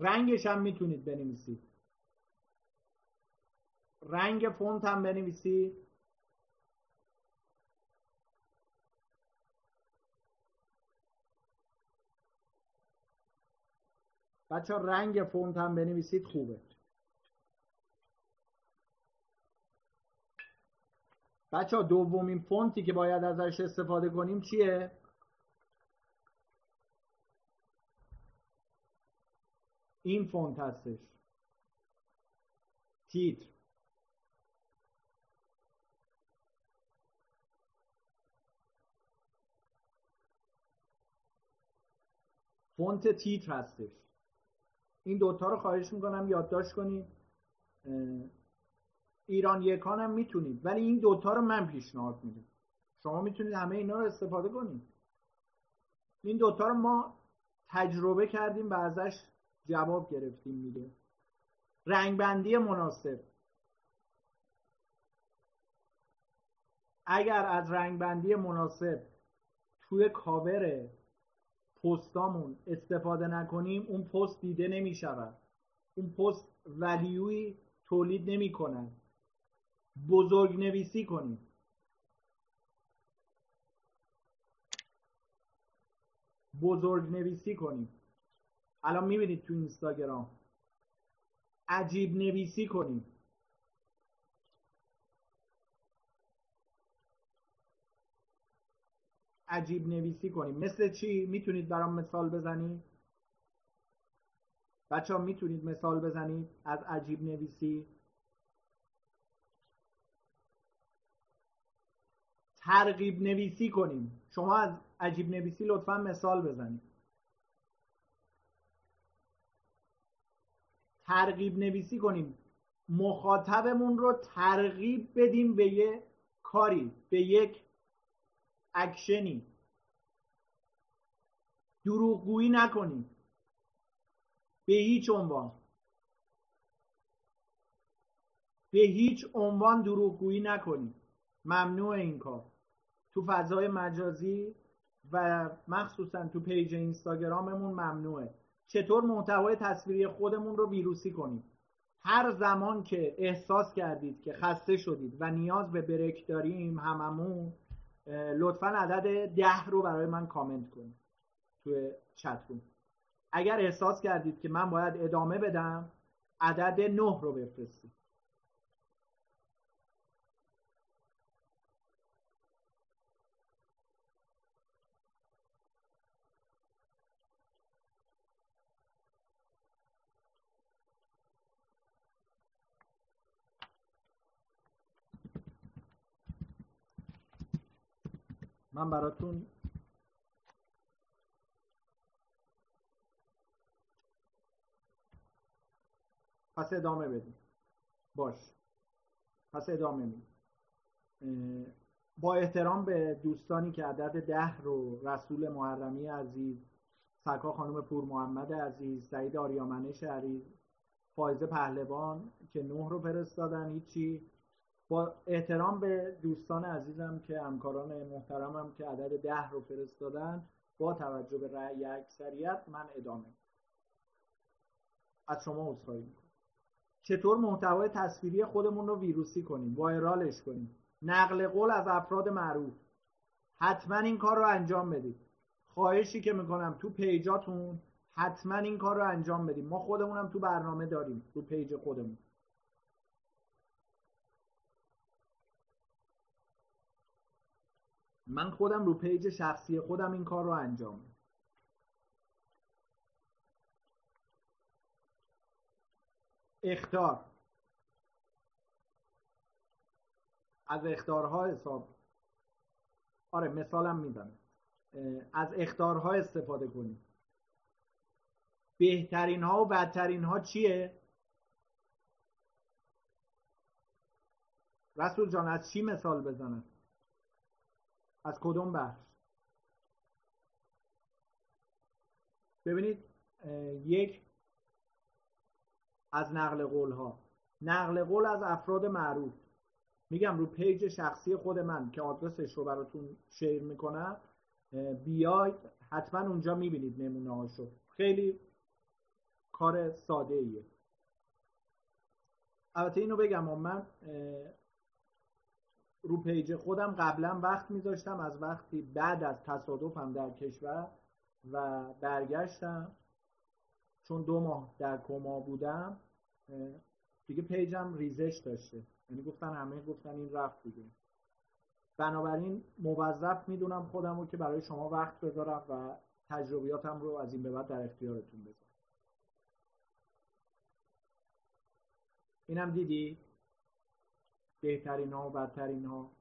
رنگش هم می‌تونید بنویسید. رنگ فونت هم بنویسید. بچه رنگ فونت هم بنویسید خوبه. بچه دومین فونتی که باید ازش استفاده کنیم چیه؟ این فونت هستش. تیتر. فونت تیتر هستش. این دوتا رو خواهش می‌کنم یادداشت کنید. ایران یکان هم می‌تونید ولی این دوتا رو من پیشنهاد میدم. شما می‌تونید همه اینا رو استفاده کنید. این دوتا رو ما تجربه کردیم و ازش جواب گرفتیم میده رنگبندی مناسب. اگر از رنگبندی مناسب توی کاور پستامون استفاده نکنیم اون پست دیده نمی شود اون پست ولیوی تولید نمی کنن بزرگ نویسی کنیم. بزرگ نویسی کنیم. الان می‌بینید تو اینستاگرام. عجیب نویسی کنیم عجیب نویسی کنیم مثل چی؟ می‌تونید برام مثال بزنید؟ بچه ها می‌تونید مثال بزنید از عجیب نویسی؟ ترغیب نویسی کنیم. شما از عجیب نویسی لطفا مثال بزنید. ترغیب نویسی کنیم. مخاطبمون رو ترغیب بدیم به یه کاری به یک اکشنی. دروغگویی نکنیم. به هیچ عنوان. به هیچ عنوان دروغگویی نکنیم. ممنوع این کار. تو فضای مجازی و مخصوصا تو پیج اینستاگراممون ممنوعه. چطور محتوای تصویری خودمون رو ویروسی کنیم؟ هر زمان که احساس کردید که خسته شدید و نیاز به بریک داریم هممون لطفا عدد ده رو برای من کامنت کنید توی چت روم. اگر احساس کردید که من باید ادامه بدم عدد نه رو بفرستید. من براتون پس ادامه بدیم باش. پس ادامه میدیم با احترام به دوستانی که عدد ده رو رسول محرمی عزیز سرکا خانم پور محمد عزیز سعید آریامنش عزیز فایزه پهلوان که نه رو فرستادن هیچی. با احترام به دوستان عزیزم که همکاران محترمم که عدد ده رو فرستادن با توجه به رأی اکثریت من ادامه از شما عذرخواهی می‌کنم. چطور محتوای تصویری خودمون رو ویروسی کنیم viral ش کنیم؟ نقل قول از افراد معروف. حتما این کار رو انجام بدید. خواهشی که می‌کنم تو پیجاتون حتما این کار رو انجام بدیم. ما خودمونم تو برنامه داریم تو پیج خودمون. من خودم رو پیج شخصی خودم این کار رو انجام اختار. از اختارها حساب. آره مثالم می‌زنم. از اختارها استفاده کنید بهترین ها و بدترین ها چیه؟ رسول جان از چی مثال بزنم؟ از کدوم بخش؟ ببینید یک از نقل قول ها نقل قول از افراد معروف. میگم رو پیج شخصی خود من که آدرسش رو براتون share می‌کنم بیاید حتما اونجا می‌بینید نمونه هاشو خیلی کار ساده ایه البته اینو بگم من رو پیج خودم قبلا وقت میذاشتم از وقتی بعد از تصادفم در کشور و برگشتم چون دو ماه در کما بودم دیگه پیجم ریزش داشته. یعنی گفتن همه گفتن این رفت دیگه. بنابراین موظف می‌دونم خودم رو که برای شما وقت بذارم و تجربیاتم رو از این به بعد در اختیارتون بذارم. اینم دیدی؟ بهترین ها و بدترین ها.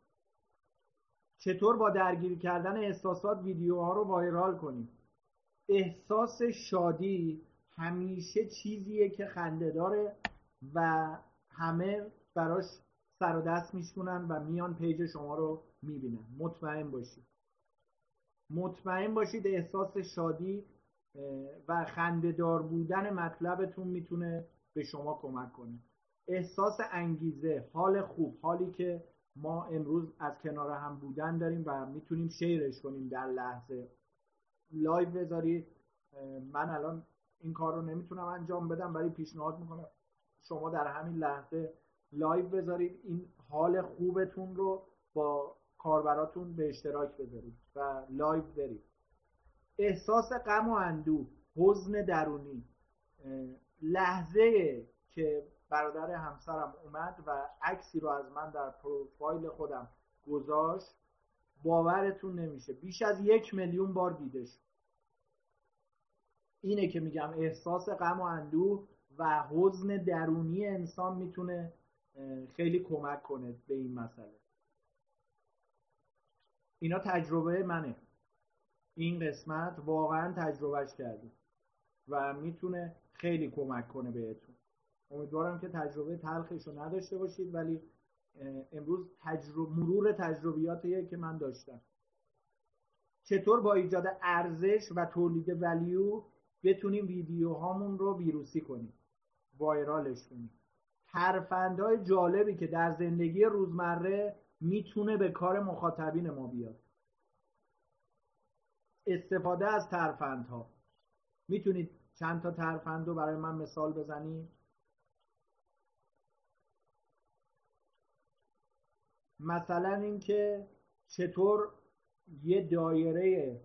چطور با درگیری کردن احساسات ویدیوها رو وایرال کنیم؟ احساس شادی همیشه چیزیه که خنده داره و همه براش سر و دست میشونن و میان پیج شما رو می‌بینن. مطمئن باشید. مطمئن باشید احساس شادی و خندهدار بودن مطلبتون می‌تونه به شما کمک کنه. احساس انگیزه حال خوب حالی که ما امروز از کنار هم بودن داریم و می‌تونیم شیرش کنیم در لحظه. لایو بذارید. من الان این کار رو نمی‌تونم انجام بدم ولی پیشنهاد می‌کنم شما در همین لحظه لایو بذارید. این حال خوبتون رو با کاربراتون به اشتراک بذارید و لایو برید. احساس غم و اندوه حزن درونی. لحظه که برادر همسرم اومد و عکسی رو از من در پروفایل خودم گذاشت. باورتون نمیشه. بیش از یک میلیون بار دیده شد. اینه که میگم احساس غم و اندوه و حزن درونی انسان می‌تونه خیلی کمک کنه به این مسئله. اینا تجربه منه. این قسمت واقعا تجربهش کردیم و می‌تونه خیلی کمک کنه بهتون. امیدوارم که تجربه تلخش رو نداشته باشید ولی امروز تجربه مرور تجربیاتیه که من داشتم. چطور با ایجاد ارزش و تولید ولیو بتونیم ویدیوهامون رو ویروسی کنیم وایرالش کنیم؟ ترفندهای جالبی که در زندگی روزمره می‌تونه به کار مخاطبین ما بیاد. استفاده از ترفندها. می‌تونید چند تا ترفند رو برای من مثال بزنید؟ مثلا اینکه چطور یه دایره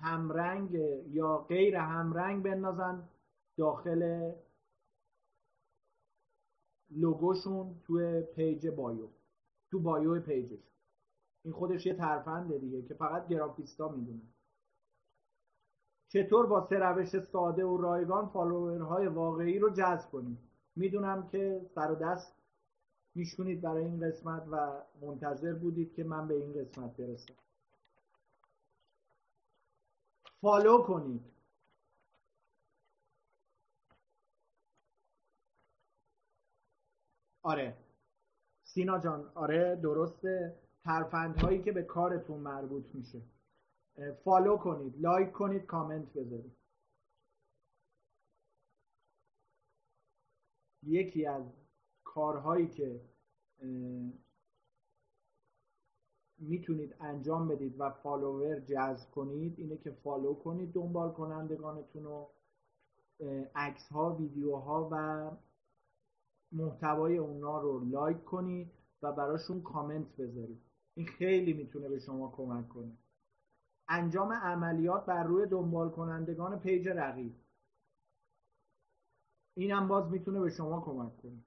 همرنگ یا غیر همرنگ بندازن داخل لوگوشون توی پیج بایو تو bio پیجش. این خودش یه ترفنده دیگه که فقط گرافیستا می‌دونن چطور با سه روش ساده و رایگان فالوورهای واقعی رو جذب کنیم؟ می‌دونم که سر و دست می‌شکونید برای این قسمت و منتظر بودید که من به این قسمت برسم. فالو کنید. آره. سینا جان آره درسته. ترفندهایی که به کارتون مربوط میشه. فالو کنید لایک کنید کامنت بذارید. یکی از کارهایی که می‌تونید انجام بدید و فالوور جذب کنید اینه که فالو کنید دنبال کنندگانتون رو عکس ها ویدیوها و محتوای اونا رو لایک کنید و براشون کامنت بذارید. این خیلی می‌تونه به شما کمک کنه. انجام عملیات بر روی دنبال کنندگان پیج رقیب. این هم باز می‌تونه به شما کمک کنه.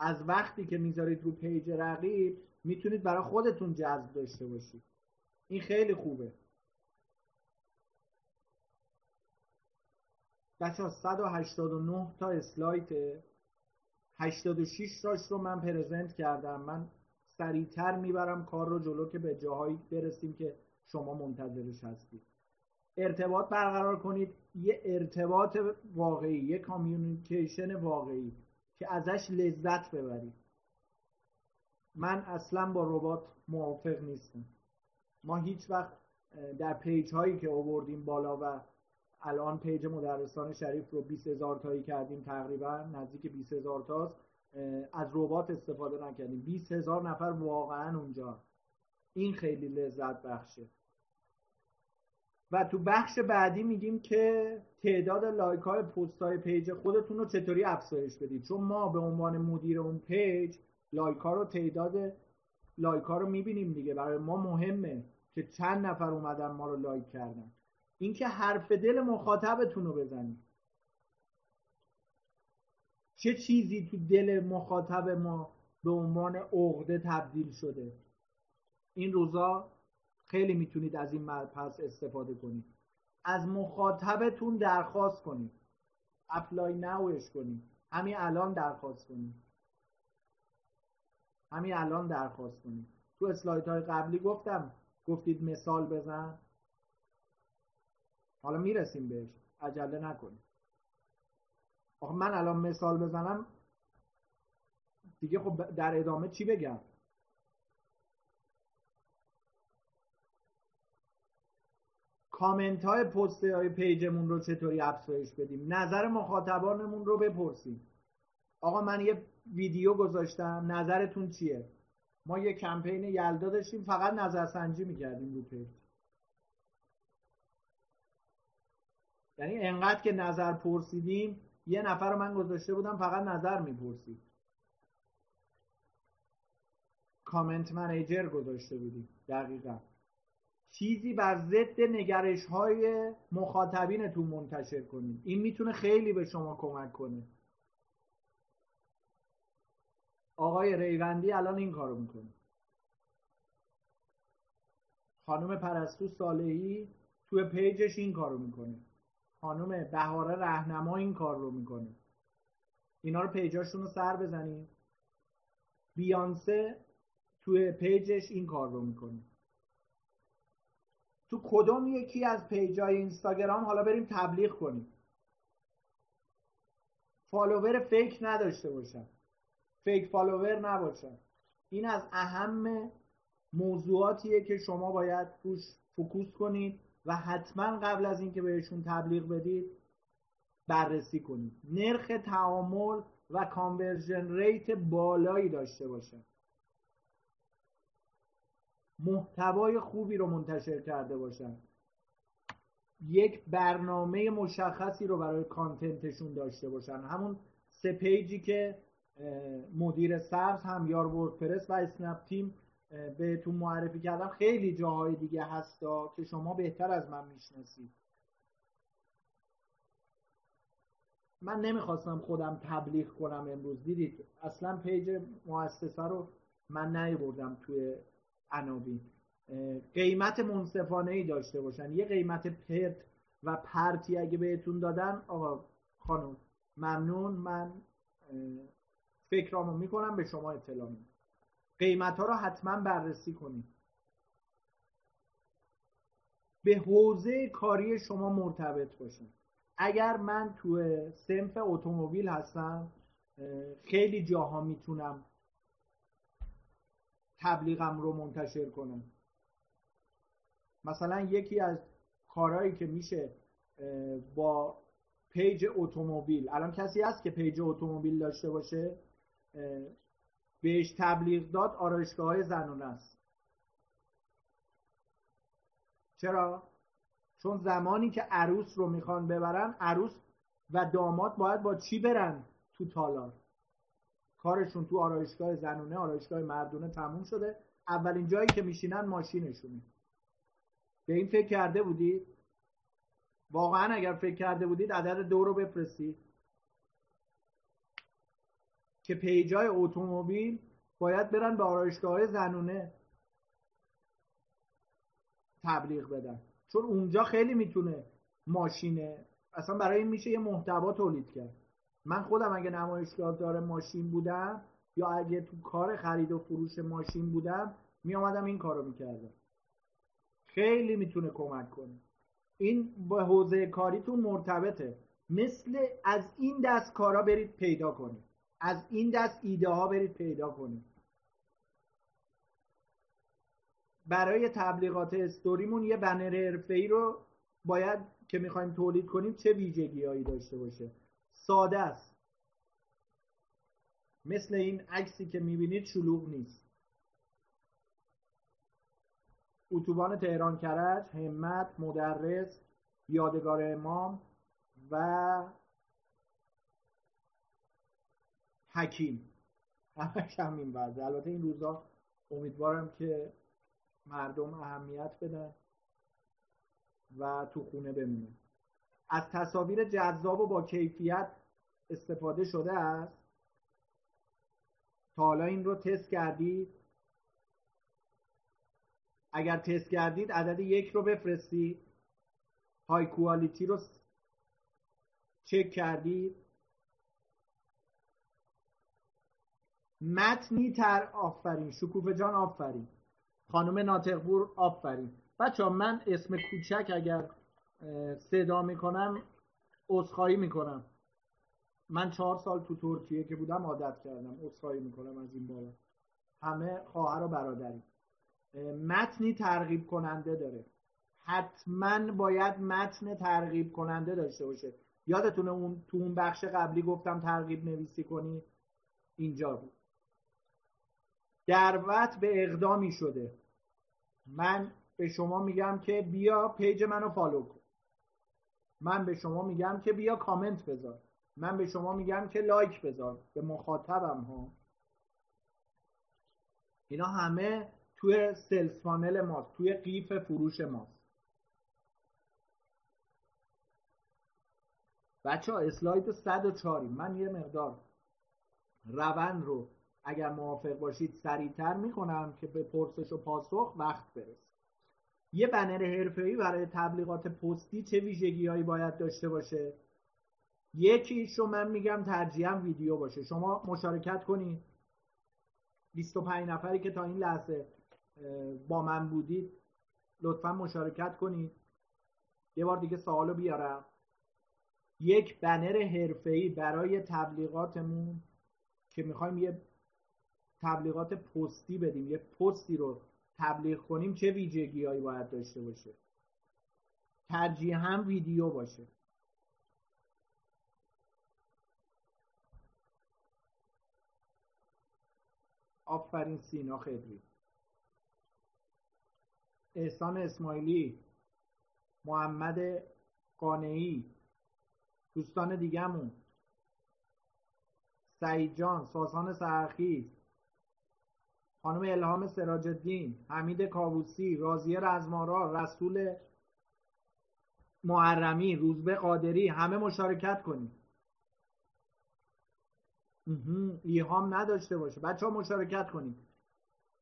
از وقتی که می‌ذارید رو پیج رقیب می‌تونید برای خودتون جذب داشته باشید. این خیلی خوبه. بچه‌ها 189 تا اسلاید. 86 تاش رو من present کردم. من سریعتر می‌برم کار رو جلو که به جاهایی برسیم که شما منتظرش هستید. ارتباط برقرار کنید. یه ارتباط واقعی یه communication واقعی. که ازش لذت ببرید من اصلا با ربات موافق نیستم. ما هیچ وقت در پیج هایی که آوردیم بالا و الان پیج مدرسان شریف رو 20 هزار تایی کردیم تقریبا نزدیک 20 هزار تاست از ربات استفاده نکردیم. 20 هزار نفر واقعا اونجا. این خیلی لذت بخشه. و تو بخش بعدی میگیم که تعداد لایک های پست های پیج خودتون رو چطوری افزایش بدید. چون ما به عنوان مدیر اون پیج لایک ها رو تعداد لایک ها رو می‌بینیم دیگه. برای ما مهمه که چند نفر اومدن ما رو لایک کردن. اینکه حرف دل مخاطبتون رو بزنید. چه چیزی تو دل مخاطب ما به عنوان عقده تبدیل شده؟ این روزا خیلی می‌تونید از این پس استفاده کنید. از مخاطبتون درخواست کنید. اپلای نوش کنید. همین الان درخواست کنید. همین الان درخواست کنید. تو اسلایت های قبلی گفتم گفتید مثال بزن. حالا می‌رسیم بهش. عجله نکنید. آخه من الان مثال بزنم دیگه خب در ادامه چی بگم؟ کامنت های پست های پیجمون رو چطوری افزایش بدیم؟ نظر مخاطبانمون رو بپرسیم. آقا من یه ویدیو گذاشتم. نظرتون چیه؟ ما یه کمپین یلدا داشتیم. فقط نظرسنجی می‌کردیم رو پیج. یعنی انقدر که نظر پرسیدیم یه نفر رو من گذاشته بودم فقط نظر می‌پرسید. کامنت منیجر گذاشته بودیم. دقیقا. چیزی بر ضد نگرش های مخاطبینتون منتشر کنید. این می‌تونه خیلی به شما کمک کنه. آقای ریوندی الان این کارو می‌کنه. خانم پرستو صالحی توی پیجش این کارو می‌کنه. خانم بهاره رهنما این کار رو می‌کنه. اینا رو پیجاشون رو سر بزنید. بیانسه توی پیجش این کار رو می‌کنه. تو کدوم یکی از پیجای اینستاگرام حالا بریم تبلیغ کنیم؟ فالوور fake نداشته باشن. fake follower نباشن. این از اهم موضوعاتیه که شما باید روش focus کنید و حتما قبل از اینکه بهشون تبلیغ بدید بررسی کنید. نرخ تعامل و conversion rate بالایی داشته باشن. محتوای خوبی رو منتشر کرده باشن. یک برنامه مشخصی رو برای content شون داشته باشن. همون سه پیجی که مدیر سبز همیار وردپرس و اسنپ تیم بهتون معرفی کردم. خیلی جاهای دیگه هستا که شما بهتر از من می‌شناسید. من نمی‌خواستم خودم تبلیغ کنم امروز. دیدید اصلا پیج مؤسسه رو من نبردم توی عناوین قیمت منصفانه ای داشته باشن. یه قیمت پرت و پرتی اگه بهتون دادن آقا خانم ممنون. من فکرامو می‌کنم به شما اطلاع میدم. قیمت ها رو حتما بررسی کنید. به حوزه کاری شما مرتبط باشن. اگر من تو سنف اتومبیل هستم خیلی جاها می‌تونم تبلیغم رو منتشر کنم. مثلا یکی از کارهایی که میشه با پیج اتومبیل. الان کسی هست که پیج اتومبیل داشته باشه؟ بهش تبلیغ داد آرایشگاه های زنونه است. چرا؟ چون زمانی که عروس رو می‌خوان ببرن عروس و داماد باید با چی برن تو تالار؟ کارشون تو آرایشگاه زنونه آرایشگاه مردونه تموم شده. اولین جایی که میشینن ماشینشونه. به این فکر کرده بودید؟ واقعا اگر فکر کرده بودید عدد دو رو بفرستید. که پیجای اتومبیل باید برن به آرایشگاه زنونه تبلیغ بدن. چون اونجا خیلی می‌تونه ماشینه. اصلا برای این میشه یه محتوا تولید کرد. من خودم اگه نمایشگاه داره ماشین بودم یا اگه تو کار خرید و فروش ماشین بودم می آمدم این کارو می‌کردم. خیلی می‌تونه کمک کنه. این با حوزه کاریتون مرتبطه. مثل از این دست کارا برید پیدا کنید. از این دست ایده ها برید پیدا کنید. برای تبلیغات استوریمون یه بنر حرفه‌ای رو باید که می‌خوایم تولید کنیم چه ویژگی هایی داشته باشه. ساده است. مثل این عکسی که می‌بینید شلوغ نیست. اتوبان تهران کرج همت مدرس یادگار امام و حکیم. همش همین وضع. البته این روزا امیدوارم که مردم اهمیت بدن و تو خونه بمونن. از تصاویر جذاب و با کیفیت استفاده شده است؟ تا حالا این رو تست کردید؟ اگر تست کردید عدد یک رو بفرستید. های کوالیتی رو چک کردید. متنی تر آفرین. شکوفه جان آفرین. خانم ناطقبور آفرین. بچه من اسم کوچک اگر صدا می‌کنم عذرخواهی می‌کنم. من چهار سال تو ترکیه که بودم عادت کردم عذرخواهی می‌کنم از این بالا. همه خواهر و برادری متنی ترغیب کننده داره. حتما باید متن ترغیب کننده داشته باشه. یادتونه اون تو اون بخش قبلی گفتم ترغیب نویسی کنی؟ اینجا بود. دعوت به اقدامی شده. من به شما میگم که بیا پیج منو فالو کن. من به شما میگم که بیا کامنت بذار. من به شما میگم که لایک بذار. به مخاطبم ها. اینا همه توی سلز فانل ماست. توی قیف فروش ماست. بچه ها اسلاید 104 من یه مقدار روند رو اگر موافق باشید سریعتر می‌کنم که به پرسش و پاسخ وقت برسه. یه بنر حرفه‌ای برای تبلیغات پستی چه ویژگیهایی باید داشته باشه؟ یکیش رو من میگم ترجیحاً ویدیو باشه. شما مشارکت کنید 25 نفری که تا این لحظه با من بودید لطفا مشارکت کنید یه بار دیگه سوالو بیارم. یک بنر حرفه‌ای برای تبلیغاتمون که می‌خوایم یه تبلیغات پستی بدیم یه پستی رو تبلیغ کنیم چه ویژگی هایی باید داشته باشه؟ ترجیح ویدیو باشه. آفرین سینا خدری. احسان اسماعیلی. محمد قانعی. دوستان دیگهمون. سعید جان ساسان سرخی خانم الهام سراج الدین حمید کاووسی رازیه رزمارا رسول محرمی روزبه قادری همه مشارکت کنید. ایهام نداشته باشه. بچه ها مشارکت کنید.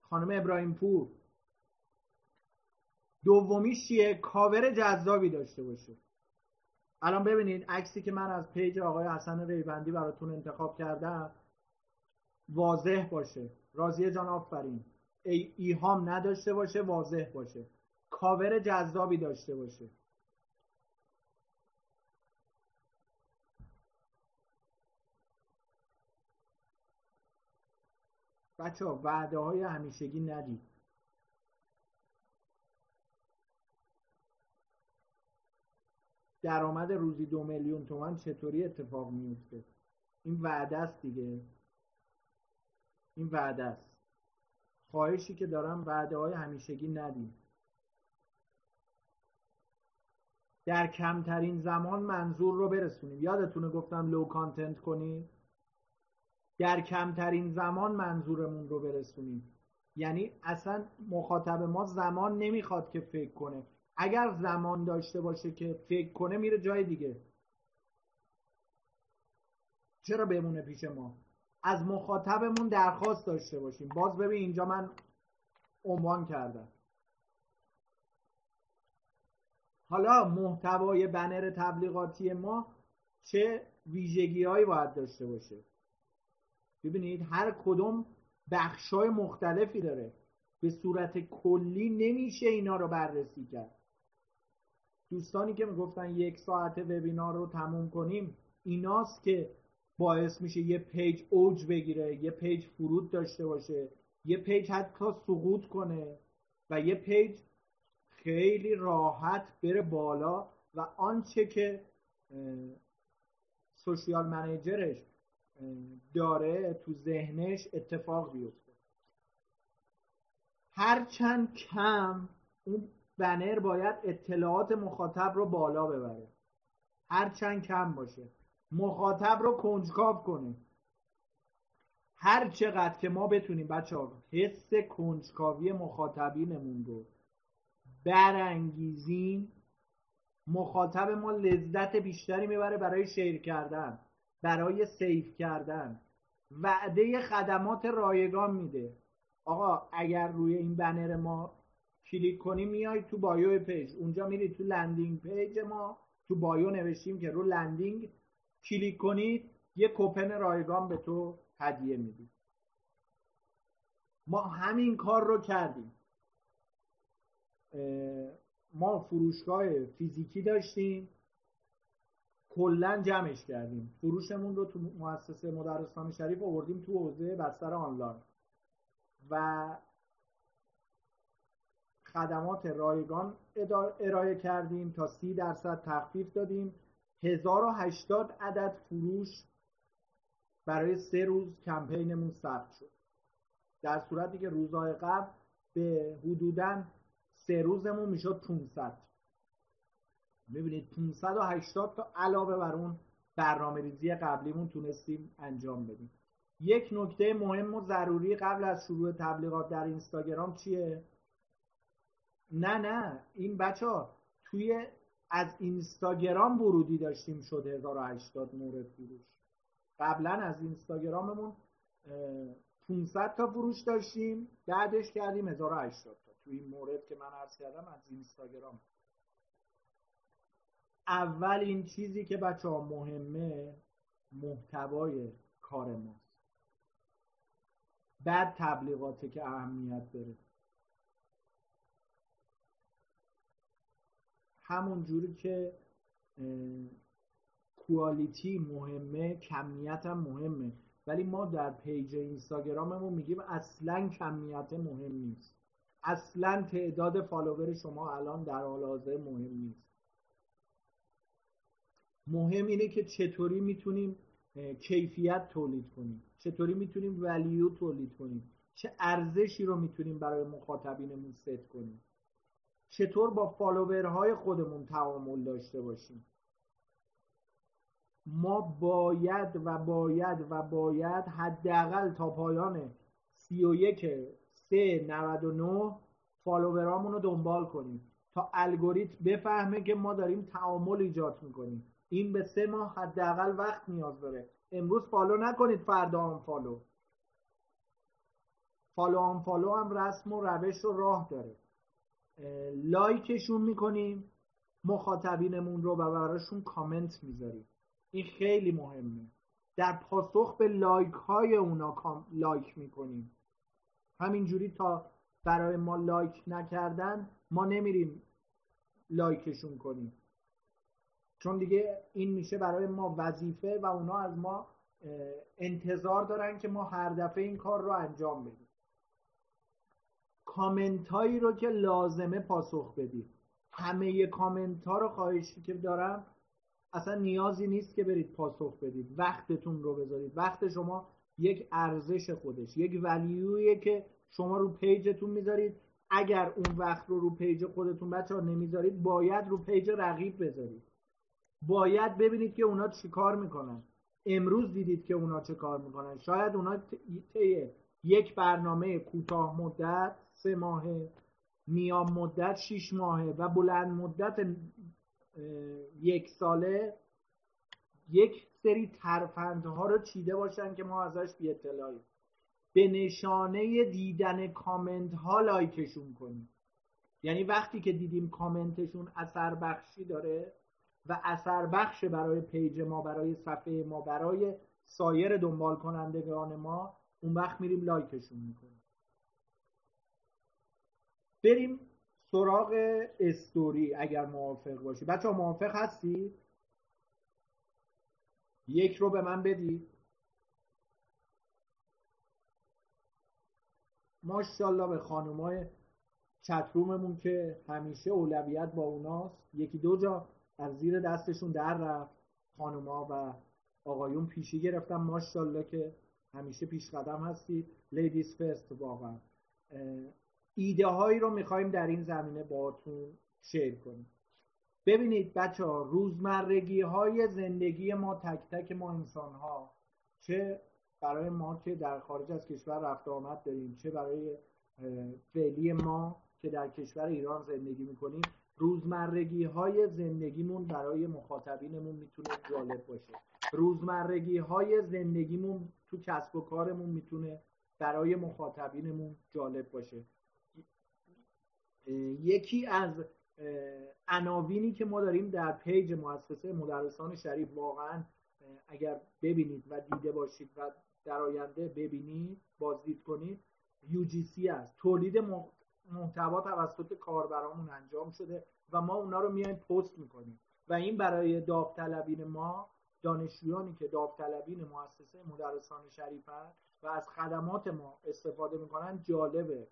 خانم ابراهیم پور. دومیش چیه کاور جذابی داشته باشه. الان ببینید عکسی که من از پیج آقای حسن ریوندی براتون انتخاب کردم واضح باشه. راضیه جان آفرین. ای ایهام نداشته باشه واضح باشه. کاور جذابی داشته باشه. بچه ها وعده های همیشگی ندید. درآمد روزی دو میلیون تومن چطوری اتفاق میفته این وعده است دیگه. این وعده است. خواهشی که دارم وعده های همیشگی ندیم. در کمترین زمان منظور رو برسونیم. یادتونه گفتم لو کانتنت کنیم؟ در کمترین زمان منظورمون رو برسونیم. یعنی اصلا مخاطب ما زمان نمی‌خواد که فکر کنه. اگر زمان داشته باشه که فکر کنه میره جای دیگه. چرا بمونه پیش ما؟ از مخاطبمون درخواست داشته باشیم. باز ببین اینجا من عنوان کردم. حالا محتوای بنر تبلیغاتی ما چه ویژگی هایی باید داشته باشه؟ ببینید هر کدوم بخشای مختلفی داره. به صورت کلی نمیشه اینا رو بررسی کرد. دوستانی که می‌گفتن یک ساعت وبینار رو تموم کنیم ایناست که باعث میشه یه پیج اوج بگیره یه پیج فرود داشته باشه یه پیج حتی سقوط کنه و یه پیج خیلی راحت بره بالا و آنچه که سوشیال منیجرش داره تو ذهنش اتفاق بیفته. هرچند کم اون بنر باید اطلاعات مخاطب رو بالا ببره. هرچند کم باشه. مخاطب رو کنجکاو کنه هر چقدر که ما بتونیم بچه ها حس کنجکاوی مخاطبینمون رو برانگیزیم مخاطب ما لذت بیشتری می‌بره برای share کردن برای save کردن. وعده خدمات رایگان میده. آقا اگر روی این بنر ما کلیک کنی میای تو bio پیج. اونجا میری تو landing page ما. تو bio نوشتیم که رو landing کلیک کنید یه کوپن رایگان به تو هدیه میدیم ما همین کار رو کردیم. ما فروشگاه فیزیکی داشتیم. کلا جمعش کردیم. فروشمون رو تو مؤسسه مدرسان شریف آوردیم تو حوزه بستر آنلاین. و خدمات رایگان ارائه کردیم تا سی درصد تخفیف دادیم. 1080 عدد فروش برای سه روز کمپینمون ثبت شد. در صورتی که روزهای قبل به حدودا سه روزمون می‌شد 500 می‌بینید 580 تا علاوه بر اون برنامه ریزی قبلیمون تونستیم انجام بدیم. یک نکته مهم و ضروری قبل از شروع تبلیغات در اینستاگرام چیه؟ نه نه. این بچه ها توی از اینستاگرام ورودی داشتیم شد 1080 مورد فروش. قبلا از اینستاگراممون 500 تا فروش داشتیم. بعدش کردیم 1080 تا. توی این مورد که من عرض کردم از اینستاگرام. اول این چیزی که بچه ها مهمه محتوای کار ماست. بعد تبلیغاته که اهمیت داره. همون جوری که quality مهمه کمیت هم مهمه. ولی ما در پیج اینستاگراممون میگیم اصلا کمیت مهم نیست. اصلا تعداد فالوور شما الان در حال حاضر مهم نیست. مهم اینه که چطوری می‌تونیم کیفیت تولید کنیم. چطوری می‌تونیم value تولید کنیم. چه ارزشی رو می‌تونیم برای مخاطبینمون ست کنیم. چطور با فالوورهای خودمون تعامل داشته باشیم؟ ما باید و باید و باید حداقل تا پایان 31 3 99 فالوورامون رو دنبال کنیم تا الگوریتم بفهمه که ما داریم تعامل ایجاد می‌کنیم. این به سه ماه حداقل وقت نیاز داره. امروز فالو نکنید فردا هم فالو. فالو هم فالو هم رسم و روش و راه داره. لایکشون می‌کنیم مخاطبینمون رو و براشون کامنت می‌ذاریم. این خیلی مهمه. در پاسخ به لایک های اونا لایک می‌کنیم. همینجوری تا برای ما لایک نکردن ما نمیریم لایکشون کنیم. چون دیگه این میشه برای ما وظیفه و اونا از ما انتظار دارن که ما هر دفعه این کار رو انجام بدیم. کامنت هایی رو که لازمه پاسخ بدید همه کامنت ها رو خواهشی که دارم اصلا نیازی نیست که برید پاسخ بدید. وقتتون رو بذارید. وقت شما یک ارزش خودش یک value یه که شما رو پیجتون می‌ذارید. اگر اون وقت رو رو پیج خودتون بچه ها نمی‌ذارید باید رو پیج رقیب بذارید. باید ببینید که اونا چی کار می‌کنن. امروز دیدید که اونا چه کار می‌کنن. شاید اونا طی یک برنامه کوتاه مدت سه ماهه میان مدت شیش ماهه و بلند مدت یک ساله. یک سری ترفندها رو چیده باشن که ما ازش بی اطلاعیم به نشانه دیدن کامنت ها لایکشون کنیم. یعنی وقتی که دیدیم کامنتشون اثر بخشی داره و اثر بخش برای پیج ما برای صفحه ما برای سایر دنبال کنندگان ما اون وقت میریم لایکشون می‌کنیم. بریم سراغ استوری اگر موافق باشی. بچه ها موافق هستی؟ یک رو به من بدید ماشاءالله به خانومای چتروممون که همیشه اولویت با اوناست. یکی دو جا از زیر دستشون در رفت خانوما و آقایون پیشی گرفتم ماشاءالله که همیشه پیش قدم هستید. لیدیز فرست واقعا. ایده هایی رو می‌خوایم در این زمینه باهاتون شیر کنیم. ببینید بچه ها روزمرگی های زندگی ما تک تک ما انسان ها چه برای ما که در خارج از کشور رفت آمد داریم چه برای فعلی ما که در کشور ایران زندگی می‌کنیم. روزمرگی های زندگیمون برای مخاطبینمون می‌تونه جالب باشه. روزمرگی های زندگیمون تو کسب و کارمون می‌تونه برای مخاطبینمون جالب باشه. یکی از عناوینی که ما داریم در پیج مؤسسه مدرسان شریف واقعا اگر ببینید و دیده باشید و در آینده ببینید بازدید کنید UGC است. تولید محتوا توسط کاربرامون انجام شده و ما اونا رو میایم پست می‌کنیم. و این برای داوطلبین ما دانشجویانی که داوطلبین مؤسسه مدرسان شریفن و از خدمات ما استفاده می‌کنن جالبه.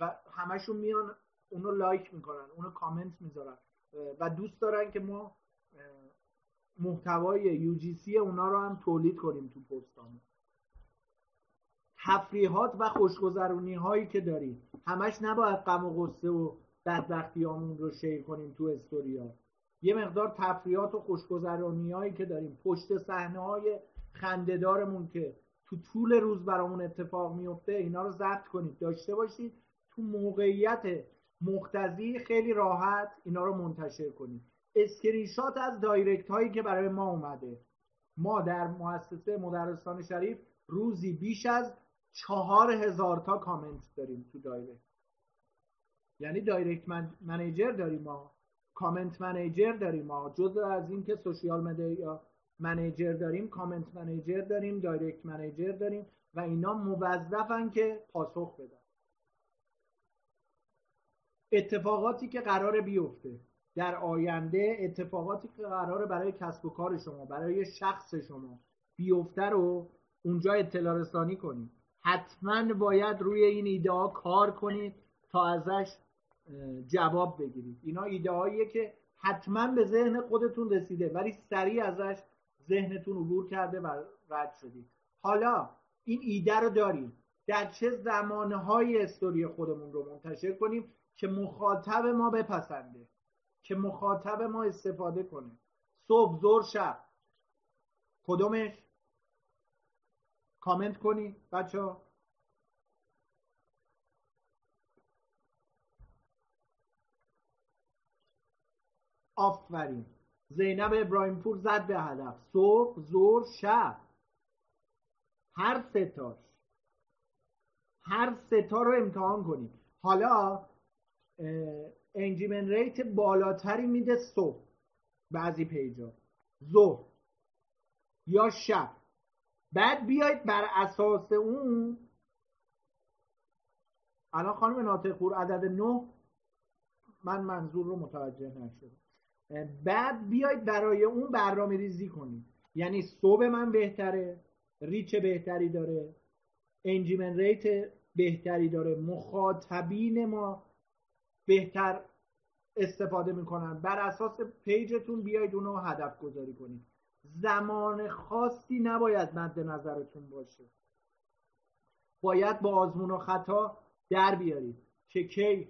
و همشون میان اونو لایک می‌کنن اونو کامنت می‌ذارن. و دوست دارن که ما محتوای یو جی سی اونا رو هم تولید کنیم تو پستامون. تفریحات و خوشگذرونی هایی که داریم. همش نباید غم و غصه و بدبختیامون رو شیر کنیم تو استوریا. یه مقدار تفریحات و خوشگذرونی هایی که داریم. پشت صحنه های خندهدارمون که تو طول روز برامون اتفاق میفته اینا رو ضبط کنید. داشته باشید. تو موقعیت مقتضی خیلی راحت اینا رو منتشر کنید. اسکرینشات از دایرکت هایی که برای ما اومده. ما در مؤسسه مدرسان شریف روزی بیش از چهار هزار تا کامنت داریم تو دایرکت. یعنی direct من... manager داریم ما. comment manager داریم ما. جزء از این که social media manager داریم comment manager داریم direct manager داریم و اینا موظفن که پاسخ بدن. اتفاقاتی که قرار بیفته در آینده اتفاقاتی که قراره برای کسب و کار شما برای شخص شما بیفته رو اونجا اطلاع رسانی کنید حتما باید روی این ایده ها کار کنید تا ازش جواب بگیرید. اینا ایده هاییه که حتما به ذهن خودتون رسیده ولی سریع ازش ذهنتون عبور کرده و رد شدید. حالا این ایده رو داریم. در چه زمانهای استوری خودمون رو منتشر کنیم که مخاطب ما بپسنده که مخاطب ما استفاده کنه. صبح زور شب. کدومش؟ کامنت کنی بچه ها آفرین. زینب ابراهیم پور زد به هدف. صبح زور شب. هر ستاش هر ستا رو امتحان کنید حالا انجیمن ریت بالاتری میده صبح. بعضی پیجا. ظهر یا شب. بعد بیاید بر اساس اون الان خانم ناطقور عدد نه من منظور رو متوجه نشدم. بعد بیاید برای اون برنامه ریزی کنید یعنی صبح من بهتره ریچ بهتری داره انجیمن ریت بهتری داره مخاطبین ما بهتر استفاده می‌کنن. بر اساس پیجتون بیاید اونو هدف گذاری کنید. زمان خاصی نباید مد نظرتون باشه. باید با آزمون و خطا در بیارید که کی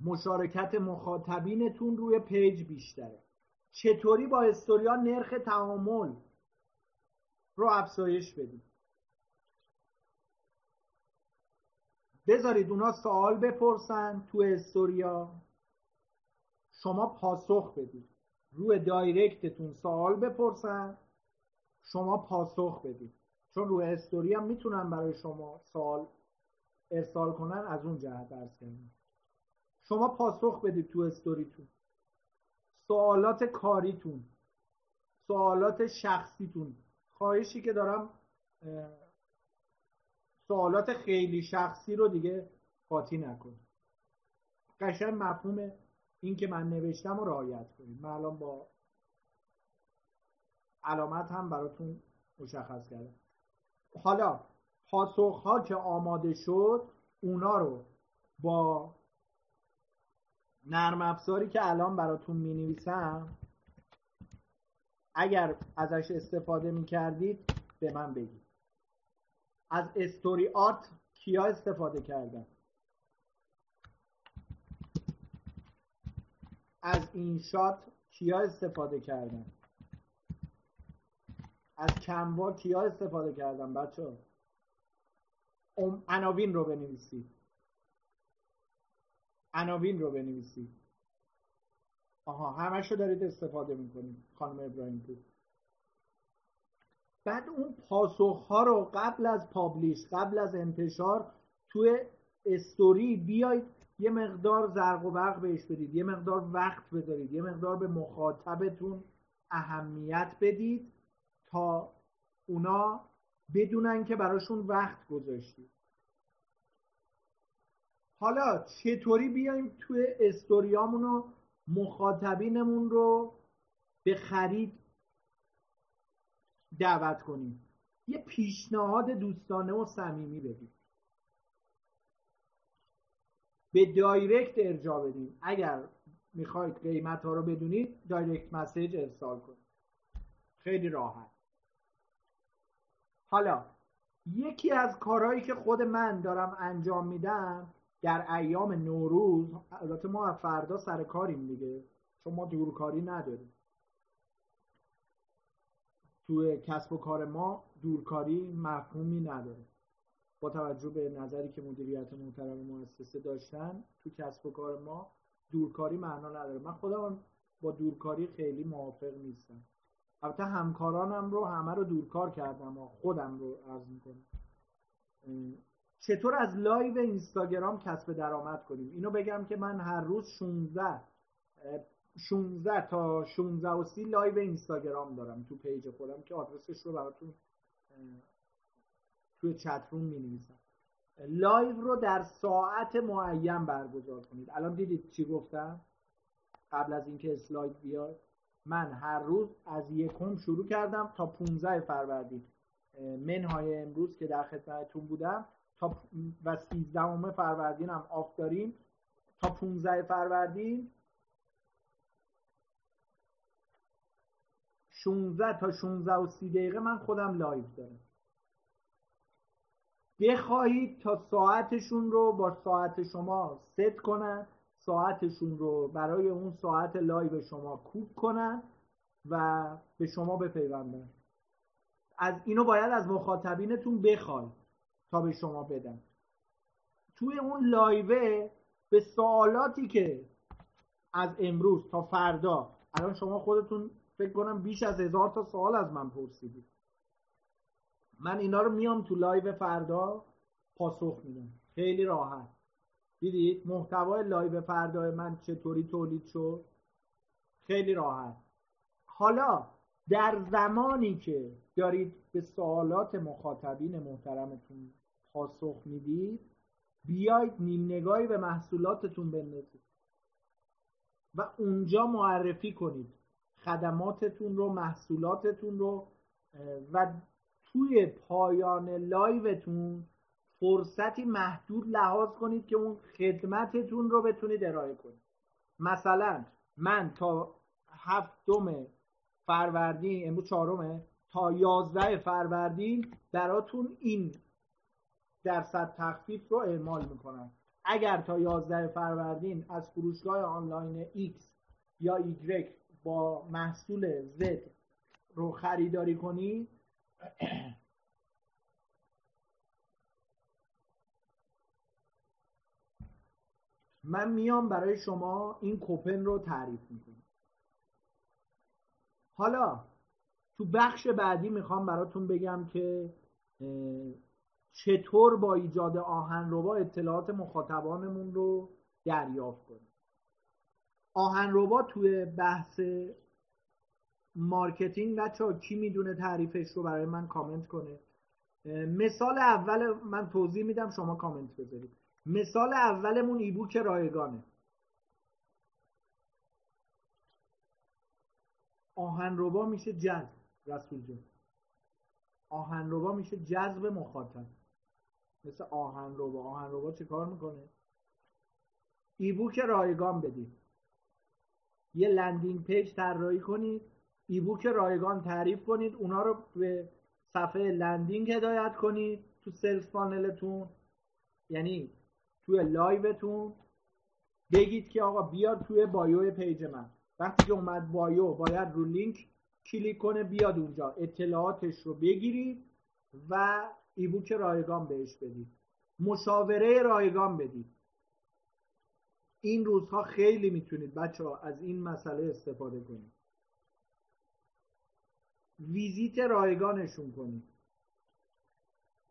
مشارکت مخاطبینتون روی پیج بیشتره. چطوری با استوریا نرخ تعامل رو افزایش بدید؟ بذارید اونا سوال بپرسن تو استوریا شما پاسخ بدید. روی دایرکتتون سوال بپرسن شما پاسخ بدید. چون روی استوری هم می‌تونن برای شما سوال ارسال کنن از اون جهت درس کنید شما پاسخ بدید تو استوریتون. سوالات کاریتون سوالات شخصیتون. خواهشی که دارم سوالات خیلی شخصی رو دیگه قاطی نکنید. قشنگ مفهوم این که من نوشتم رو رعایت کنید. من الان با علامت هم براتون مشخص کردم. حالا پاسخ ها که آماده شد اونا رو با نرم افزاری که الان براتون می نویسم اگر ازش استفاده می کردید به من بگید. از استوری آرت کیا استفاده کردن؟ از این شات کیا استفاده کردن؟ از کموا کیا استفاده کردن بچه عناوین رو بنویسید. عناوین رو بنویسید. آها همش رو دارید استفاده می‌کنید خانم ابراهیم پور بعد اون پاسخ ها رو قبل از پابلیش قبل از انتشار توی استوری بیاید یه مقدار زرق و برق بهش بدید یه مقدار وقت بذارید یه مقدار به مخاطبتون اهمیت بدید تا اونا بدونن که براشون وقت گذاشتید. حالا چطوری بیایم توی استوریامون رو مخاطبینمون رو به خرید دعوت کنیم؟ یه پیشنهاد دوستانه و صمیمی بدید به دایرکت ارجاع بدین. اگر می‌خواید قیمت ها رو بدونید دایرکت مسیج ارسال کنید. خیلی راحت. حالا یکی از کارهایی که خود من دارم انجام میدم در ایام نوروز البته ما فردا سر کاریم دیگه. چون ما دورکاری نداریم. تو کسب و کار ما دورکاری مفهومی نداره. با توجه به نظری که مدیریت محترم مؤسسه داشتن تو کسب و کار ما دورکاری معنا نداره. من خودم با دورکاری خیلی موافق نیستم. البته همکارانم رو همه رو دورکار کردم و خودم رو عرض می‌کنم. چطور از لایو اینستاگرام کسب درآمد کنیم؟ اینو بگم که من هر روز 16 16 تا 16 و 30 لایو اینستاگرام دارم تو پیج خودم که آدرسش رو براتون توی chat room می نویسم لایو رو در ساعت معین برگزار کنید. الان دیدید چی گفتم؟ قبل از اینکه اسلاید بیاد من هر روز از یکم شروع کردم تا 15 فروردین. منهای امروز که در خدمتتون بودم تا و 13 فروردین هم off داریم. تا 15 فروردین 16 تا 16 و 30 دقیقه من خودم لایو دارم. بخواهید تا ساعتشون رو با ساعت شما ست کنن ساعتشون رو برای اون ساعت لایو شما کوک کنن و به شما بپیوندن. از اینو باید از مخاطبینتون بخواید تا به شما بدن. توی اون لایوه به سوالاتی که از امروز تا فردا الان شما خودتون فکر کنم بیش از هزار تا سوال از من پرسیدید. من اینا رو میام تو لایو فردا پاسخ میدم. خیلی راحت. دیدید؟ محتوای لایو فردا من چطوری تولید شد؟ خیلی راحت. حالا در زمانی که دارید به سوالات مخاطبین محترمتون پاسخ می‌دید بیاید نیم نگاهی به محصولاتتون بندازید و اونجا معرفی کنید. خدماتتون رو محصولاتتون رو و توی پایان لایوتون فرصتی محدود لحاظ کنید که اون خدمتتون رو بتونید ارائه کنید. مثلا من تا هفتم فروردین امروز چهارمه تا یازده فروردین براتون این درصد تخفیف رو اعمال می‌کنم. اگر تا یازده فروردین از فروشگاه آنلاین X یا Y با محصول Z رو خریداری کنی [COUGHS] من میام برای شما این کوپن رو تعریف می‌کنم. حالا تو بخش بعدی می‌خوام براتون بگم که چطور با ایجاد آهنربا اطلاعات مخاطبانمون رو دریافت کنیم. آهنربا توی بحث مارکتینگ بچه کی می‌دونه تعریفش رو برای من کامنت کنه. مثال اول من توضیح میدم شما کامنت بذارید. مثال اولمون e-book رایگانه. آهنربا میشه جذب رسول جان آهنربا میشه جذب مخاطب. مثل آهنربا. آهنربا چه کار می‌کنه؟ e-book رایگان بدید. یه landing page طراحی کنید. e-book رایگان تعریف کنید. اونا رو به صفحه landing هدایت کنید تو sales panel تون. یعنی توی لایوتون. بگید که آقا بیاد توی bio پیج من. وقتی که اومد bio باید رو لینک کلیک کنه بیاد اونجا. اطلاعاتش رو بگیرید و e-book رایگان بهش بدید. مشاوره رایگان بدید. این روزها خیلی می‌تونید بچه ها از این مسئله استفاده کنید. ویزیت رایگانشون کنید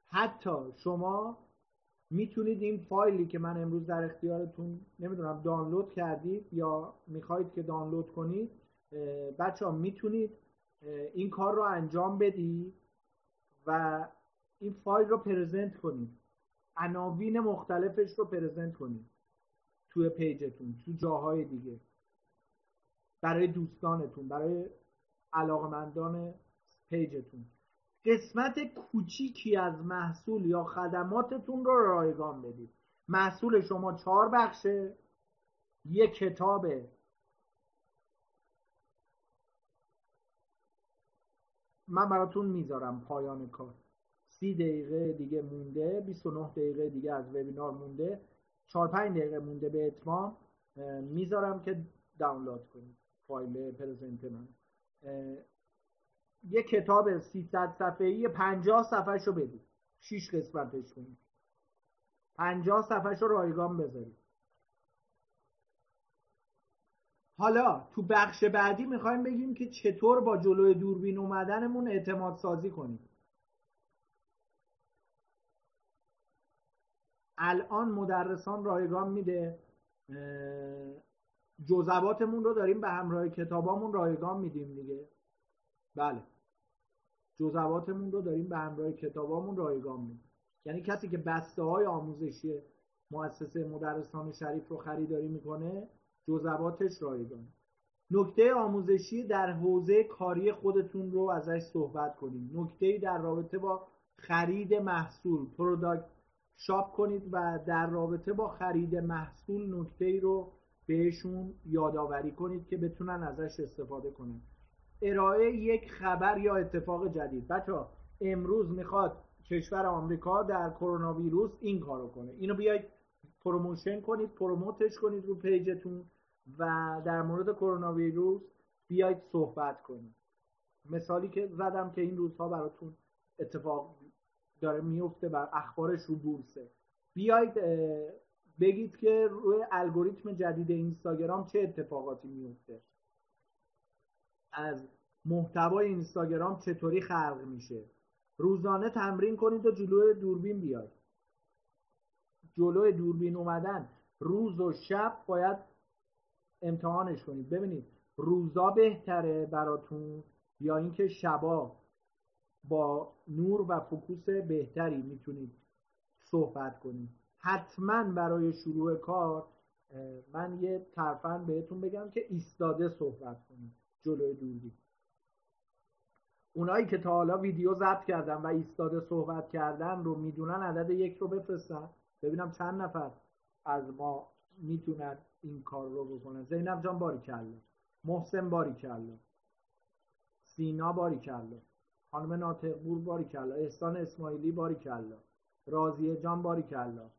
حتی شما می‌تونید این فایلی که من امروز در اختیارتون نمی‌دونم دانلود کردید یا می‌خواید که دانلود کنید بچه ها می‌تونید این کار رو انجام بدید و این فایل رو پرزنت کنید. عناوین مختلفش رو پرزنت کنید توی پیجتون تو جاهای دیگه. برای دوستانتون برای علاقمندان پیجتون. قسمت کوچیکی از محصول یا خدماتتون رو رایگان بدید. محصول شما چهار بخشه. یک کتاب من براتون می‌ذارم پایان کار. سی دقیقه دیگه مونده 29 دقیقه دیگه از وبینار مونده. 4 5 دقیقه مونده به اتمام. می‌ذارم که دانلود کنید. فایل پرزنت من. یه کتاب 300 صفحه‌ای 50 صفحه‌شو بدید 6 قسمتش کنید 50 صفحه‌شو رایگان بذارید حالا تو بخش بعدی می‌خوایم بگیم که چطور با جلوی دوربین اومدنمون اعتماد سازی کنیم. الان مدرسان رایگان میده. جزواتمون رو داریم به همراه کتابامون رایگان میدیم دیگه. بله. جزواتمون رو داریم به همراه کتابامون رایگان میدیم. یعنی کسی که بسته های آموزشی مؤسسه مدرسان شریف رو خریداری می‌کنه جزواتش رایگان. نکته آموزشی در حوزه کاری خودتون رو ازش صحبت کنیم. نکته در رابطه با خرید محصول پروداکت شاپ کنید و در رابطه با خرید محصول نکته رو بهشون یادآوری کنید که بتونن ازش استفاده کنن. ارائه یک خبر یا اتفاق جدید. بچه امروز می‌خواد کشور آمریکا در کرونا ویروس این کارو کنه. اینو بیاید promotion کنید promote ش کنید رو پیجتون و در مورد کرونا ویروس بیاید صحبت کنید. مثالی که زدم که این روزها براتون اتفاق داره میفته و اخبارش رو بورسه. بیاید بگید که روی الگوریتم جدید اینستاگرام چه اتفاقاتی میفته؟ از محتوای اینستاگرام چطوری خلق میشه؟ روزانه تمرین کنید و جلوی دوربین بیاید. جلوی دوربین اومدن روز و شب باید امتحانش کنید. ببینید روزا بهتره براتون یا اینکه شبا با نور و فکوس بهتری می‌تونید صحبت کنید. حتما برای شروع کار من یه ترفند بهتون بگم که ایستاده صحبت کنید جلوی دوربین اونایی که تا حالا ویدیو ضبط کردن و ایستاده صحبت کردن رو می‌دونن عدد یک رو بفرستن. ببینم چند نفر از ما می‌تونن این کار رو بکنن. زینب جان باری کلا محسن باری کلا سینا باری کلا خانم ناطقبور باری کلا احسان اسماعیلی باری کلا راضیه جان باری کلا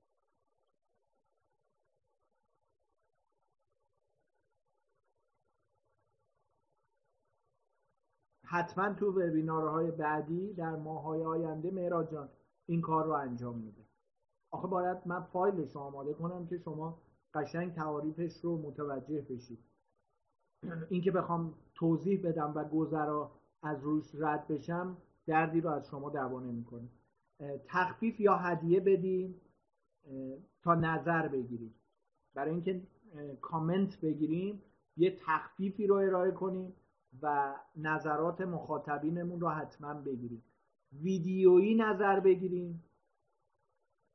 حتما تو وبینارهای بعدی در ماهای آینده مهراد جان این کار رو انجام میده. آخه باید من فایلش آماده کنم که شما قشنگ تعاریفش رو متوجه بشید. اینکه بخوام توضیح بدم و گذرا از روش رد بشم دردی رو از شما دعوا نمی‌کنه تخفیف یا هدیه بدیم تا نظر بگیریم برای اینکه کامنت بگیریم یه تخفیفی رو ارائه کنیم. و نظرات مخاطبینمون رو حتما بگیریم. ویدیویی نظر بگیریم.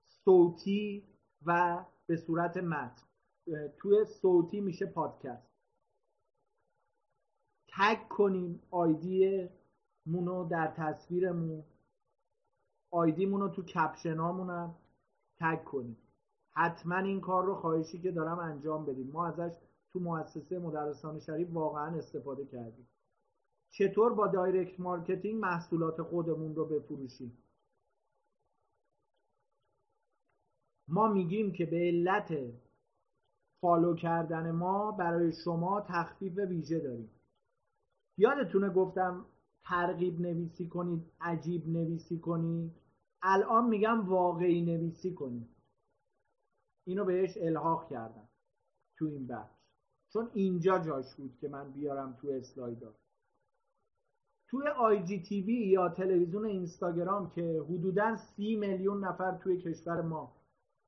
صوتی و به صورت متن. توی صوتی میشه پادکست. تگ کنیم ID مونو در تصویرمون. ID مونو تو caption امون هم تگ کنیم. حتما این کار رو خواهشی که دارم انجام بدیم. ما ازش تو مؤسسه مدرسان شریف واقعا استفاده کردیم. چطور با direct marketing محصولات خودمون رو بفروشیم؟ ما میگیم که به علت follow کردن ما برای شما تخفیف ویژه داریم. یادتونه گفتم ترغیب نویسی کنید عجیب نویسی کنید. الان میگم واقعی نویسی کنید. اینو بهش الحاق کردم تو این بخش چون اینجا جاش بود که من بیارم تو اسلایدا توی IGTV یا تلویزیون اینستاگرام که حدودا سی میلیون نفر توی کشور ما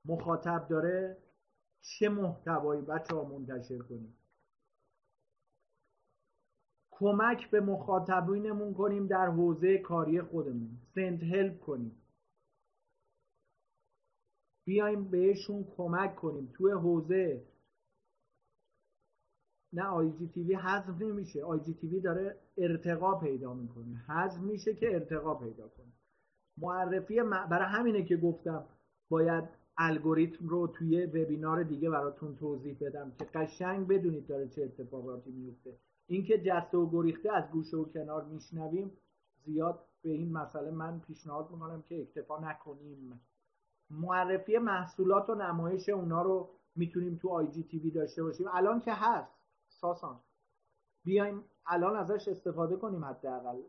مخاطب داره چه محتوایی؟ بچه ها منتشر کنیم کمک به مخاطبینمون کنیم در حوزه کاری خودمون. سنت هلپ کنیم. بیایم بهشون کمک کنیم. توی حوزه نه آی جی تی وی حذف نمیشه. آی جی تی وی داره ارتقا پیدا می‌کنه. حذف میشه که ارتقا پیدا کنه. معرفی برای همینه که گفتم باید الگوریتم رو توی وبینار دیگه براتون توضیح بدم که قشنگ بدونید داره چه اتفاقاتی میفته اینکه جسته و گریخته از گوشه و کنار میشنویم زیاد به این مسئله من پیشنهاد می‌کنم که اکتفا نکنیم. معرفی محصولات و نمایش اونا رو می‌تونیم تو آی جی تیوی داشته باشیم. الان که هست. ساسان. بیایم الان ازش استفاده کنیم حداقل.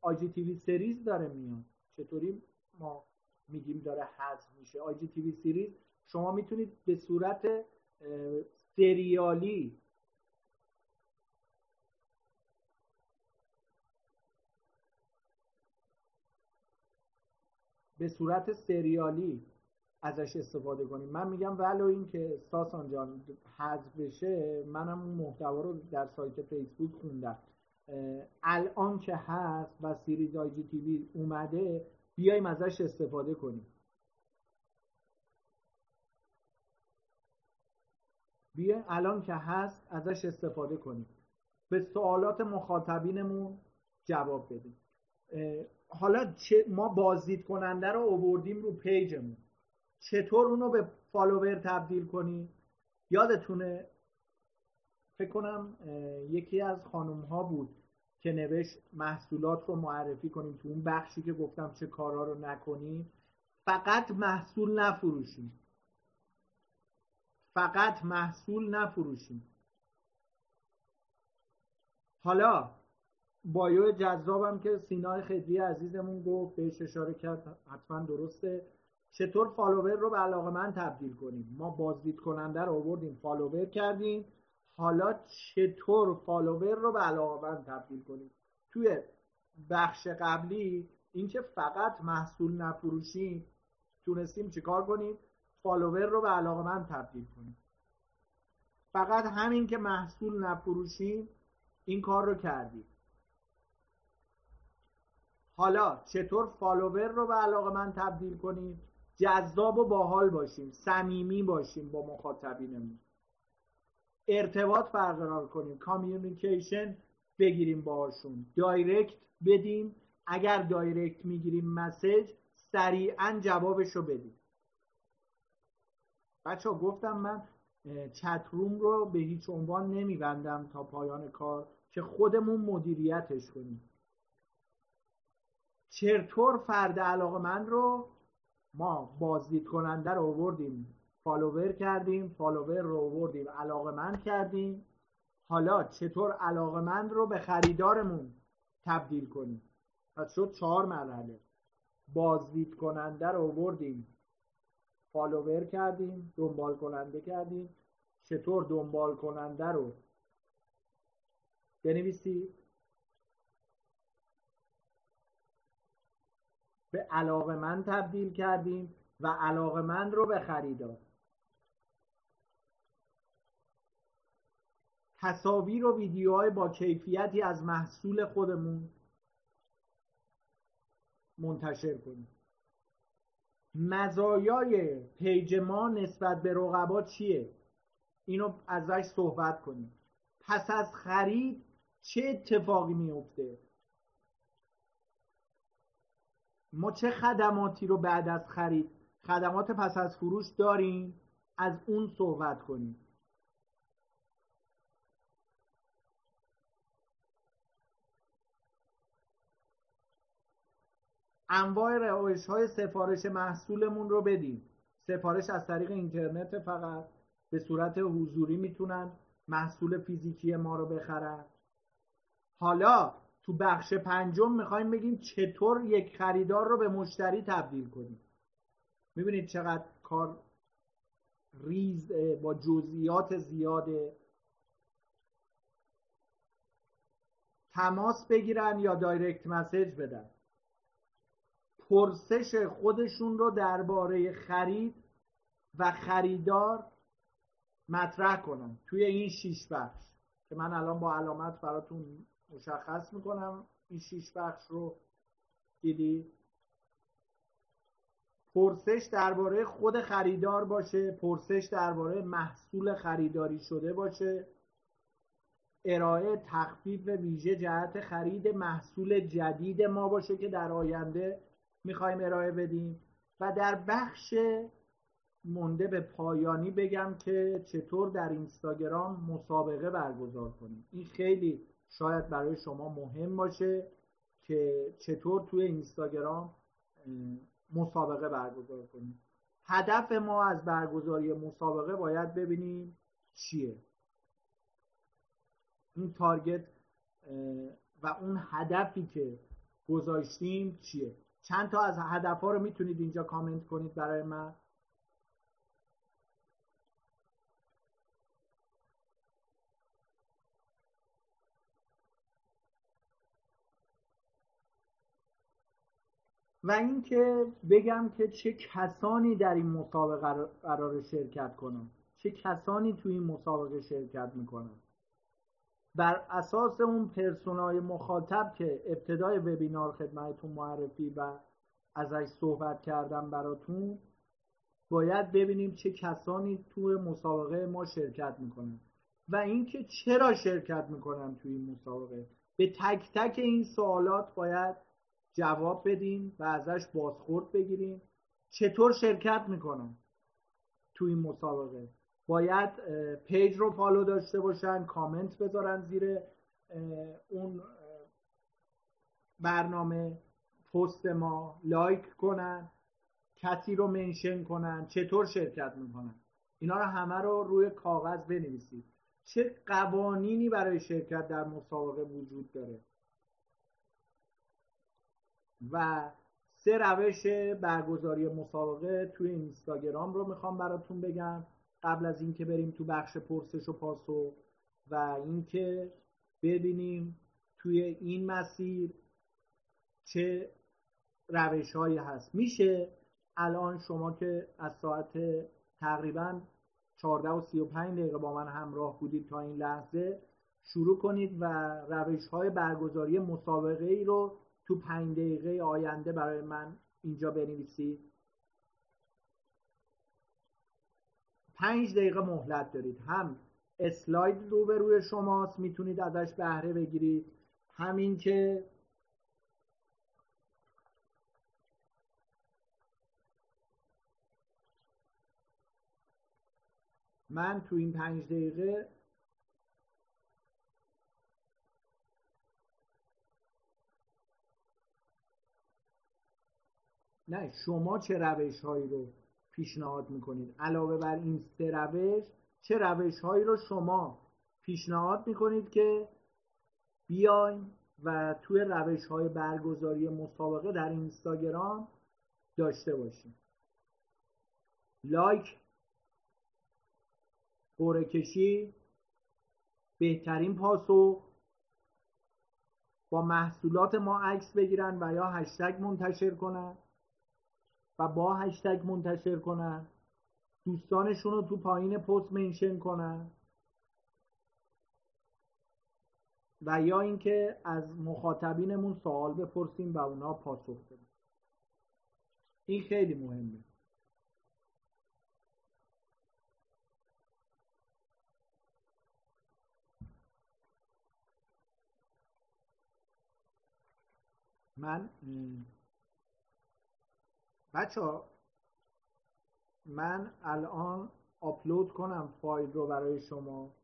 آی جی تیوی سریز داره میاد. چطوری ما میگیم داره حذف میشه. آی جی تیوی سریز شما می‌تونید به صورت سریالی به صورت سریالی ازش استفاده کنیم. من میگم ولو اینکه ساسان جان حذف بشه منم اون محتوا رو در سایت فیسبوک خوندم. الان که هست و series IGTV اومده بیایم ازش استفاده کنیم. بیا الان که هست ازش استفاده کنیم. به سوالات مخاطبینمون جواب بدیم. حالا ما بازدید کننده رو اووردیم رو پیجمون. چطور اونو به فالوور تبدیل کنیم یادتونه؟ فکر کنم یکی از خانوم ها بود که نوشت محصولات رو معرفی کنیم تو اون بخشی که گفتم چه کارا رو نکنیم. فقط محصول نفروشیم. فقط محصول نفروشیم. حالا bio جذابم که سینا خدری عزیزمون گفت بهش اشاره کرد حتما درسته. چطور فالوور رو به علاقه‌مند تبدیل کنیم؟ ما بازدید کننده رو آوردیم فالوور کردیم. حالا چطور فالوور رو به علاقه‌مند تبدیل کنیم؟ توی بخش قبلی اینکه فقط محصول نفروشیم تونستیم چیکار کنیم؟ فالوور رو به علاقه‌مند تبدیل کنیم. فقط همین که محصول نفروشیم این کار رو کردیم. حالا چطور فالوور رو به علاقه‌مند تبدیل کنیم؟ جذاب و باحال باشیم صمیمی باشیم با مخاطبینمون. ارتباط برقرار کنیم communication بگیریم باهاشون. direct بدیم. اگر direct می‌گیریم message سریعا جوابش رو بدیم. بچه ها گفتم من chat room رو به هیچ عنوان نمیبندم تا پایان کار که خودمون مدیریتش کنیم. چطور فرد علاقه‌مند رو ما بازدید کننده رو آوردیم فالوور کردیم فالوور رو آوردیم علاقه‌مند کردیم. حالا چطور علاقه‌مند رو به خریدارمون تبدیل کنیم؟ پس شد چهار مرحله. بازدید کننده رو آوردیم فالوور کردیم دنبال کننده کردیم. چطور دنبال کننده رو بنویسید؟ به علاقه من تبدیل کردیم و علاقه من رو به خریدار تصاویر و ویدیوهای با کیفیتی از محصول خودمون منتشر کنیم. مزایای پیج ما نسبت به رقبا چیه؟ اینو ازش صحبت کنیم. پس از خرید چه اتفاقی میفته ما چه خدماتی رو بعد از خرید خدمات پس از فروش داریم؟ از اون صحبت کنیم. انواع روش های سفارش محصولمون رو بدیم. سفارش از طریق اینترنت فقط. به صورت حضوری می‌تونن محصول فیزیکی ما رو بخرن. حالا تو بخش پنجم می‌خوایم بگیم چطور یک خریدار رو به مشتری تبدیل کنیم. می‌بینید چقدر کار ریز با جزئیات زیاده تماس بگیرن یا دایرکت مسیج بدن. پرسش خودشون رو درباره خرید و خریدار مطرح کنن توی این شیش بخش که من الان با علامت براتون مشخص می‌کنم این شیش بخش رو دیدی؟ پرسش درباره خود خریدار باشه پرسش درباره محصول خریداری شده باشه. ارائه تخفیف ویژه جهت خرید محصول جدید ما باشه که در آینده می‌خوایم ارائه بدیم. و در بخش مونده به پایانی بگم که چطور در اینستاگرام مسابقه برگزار کنیم. این خیلی شاید برای شما مهم باشه که چطور توی اینستاگرام مسابقه برگزار کنیم. هدف ما از برگزاری مسابقه باید ببینیم چیه. این تارگت و اون هدفی که گذاشتیم چیه. چند تا از هدف ها رو می‌تونید اینجا کامنت کنید برای من. و اینکه بگم که چه کسانی در این مسابقه قرار شرکت کنن. چه کسانی توی این مسابقه شرکت می‌کنن. بر اساس اون پرسونای مخاطب که ابتدای وبینار خدمتتون معرفی و ازش صحبت کردم براتون باید ببینیم چه کسانی توی مسابقه ما شرکت می‌کنن. و اینکه چرا شرکت می‌کنن توی این مسابقه. به تک تک این سوالات باید جواب بدیم و ازش بازخورد بگیریم. چطور شرکت می‌کنن توی این مسابقه؟ باید پیج رو فالو داشته باشن کامنت بذارن زیر اون برنامه پست ما لایک کنن کسی رو mention کنن. چطور شرکت می‌کنن؟ اینا رو همه رو روی کاغذ بنویسید. چه قوانینی برای شرکت در مسابقه وجود داره؟ و سه روش برگزاری مسابقه توی اینستاگرام رو می‌خوام براتون بگم. قبل از اینکه بریم تو بخش پرسش و پاسخ و اینکه ببینیم توی این مسیر چه روش هایی هست. میشه الان شما که از ساعت تقریبا 14 و 35 دقیقه با من همراه بودید تا این لحظه شروع کنید و روش های برگزاری مسابقه ای رو تو 5 دقیقه آینده برای من اینجا بنویسید پنج دقیقه مهلت دارید. هم اسلاید رو به روی شماست می‌تونید ازش بهره بگیرید. همین که من تو این پنج دقیقه نه شما چه روش هایی رو پیشنهاد می‌کنید؟ علاوه بر این سه روش چه روش هایی رو شما پیشنهاد می‌کنید که بیاین و توی روش های برگزاری مسابقه در اینستاگرام داشته باشیم لایک قره کشی بهترین پاسخ با محصولات ما عکس بگیرن و یا هشتگ منتشر کنن. و با هشتگ منتشر کنن. دوستانشون رو تو پایین پست منشن کنن. و یا اینکه از مخاطبینمون سوال بپرسیم و اونا پاسخ بدیم این خیلی مهمه. من بچه ها من الان آپلود کنم فایل رو برای شما.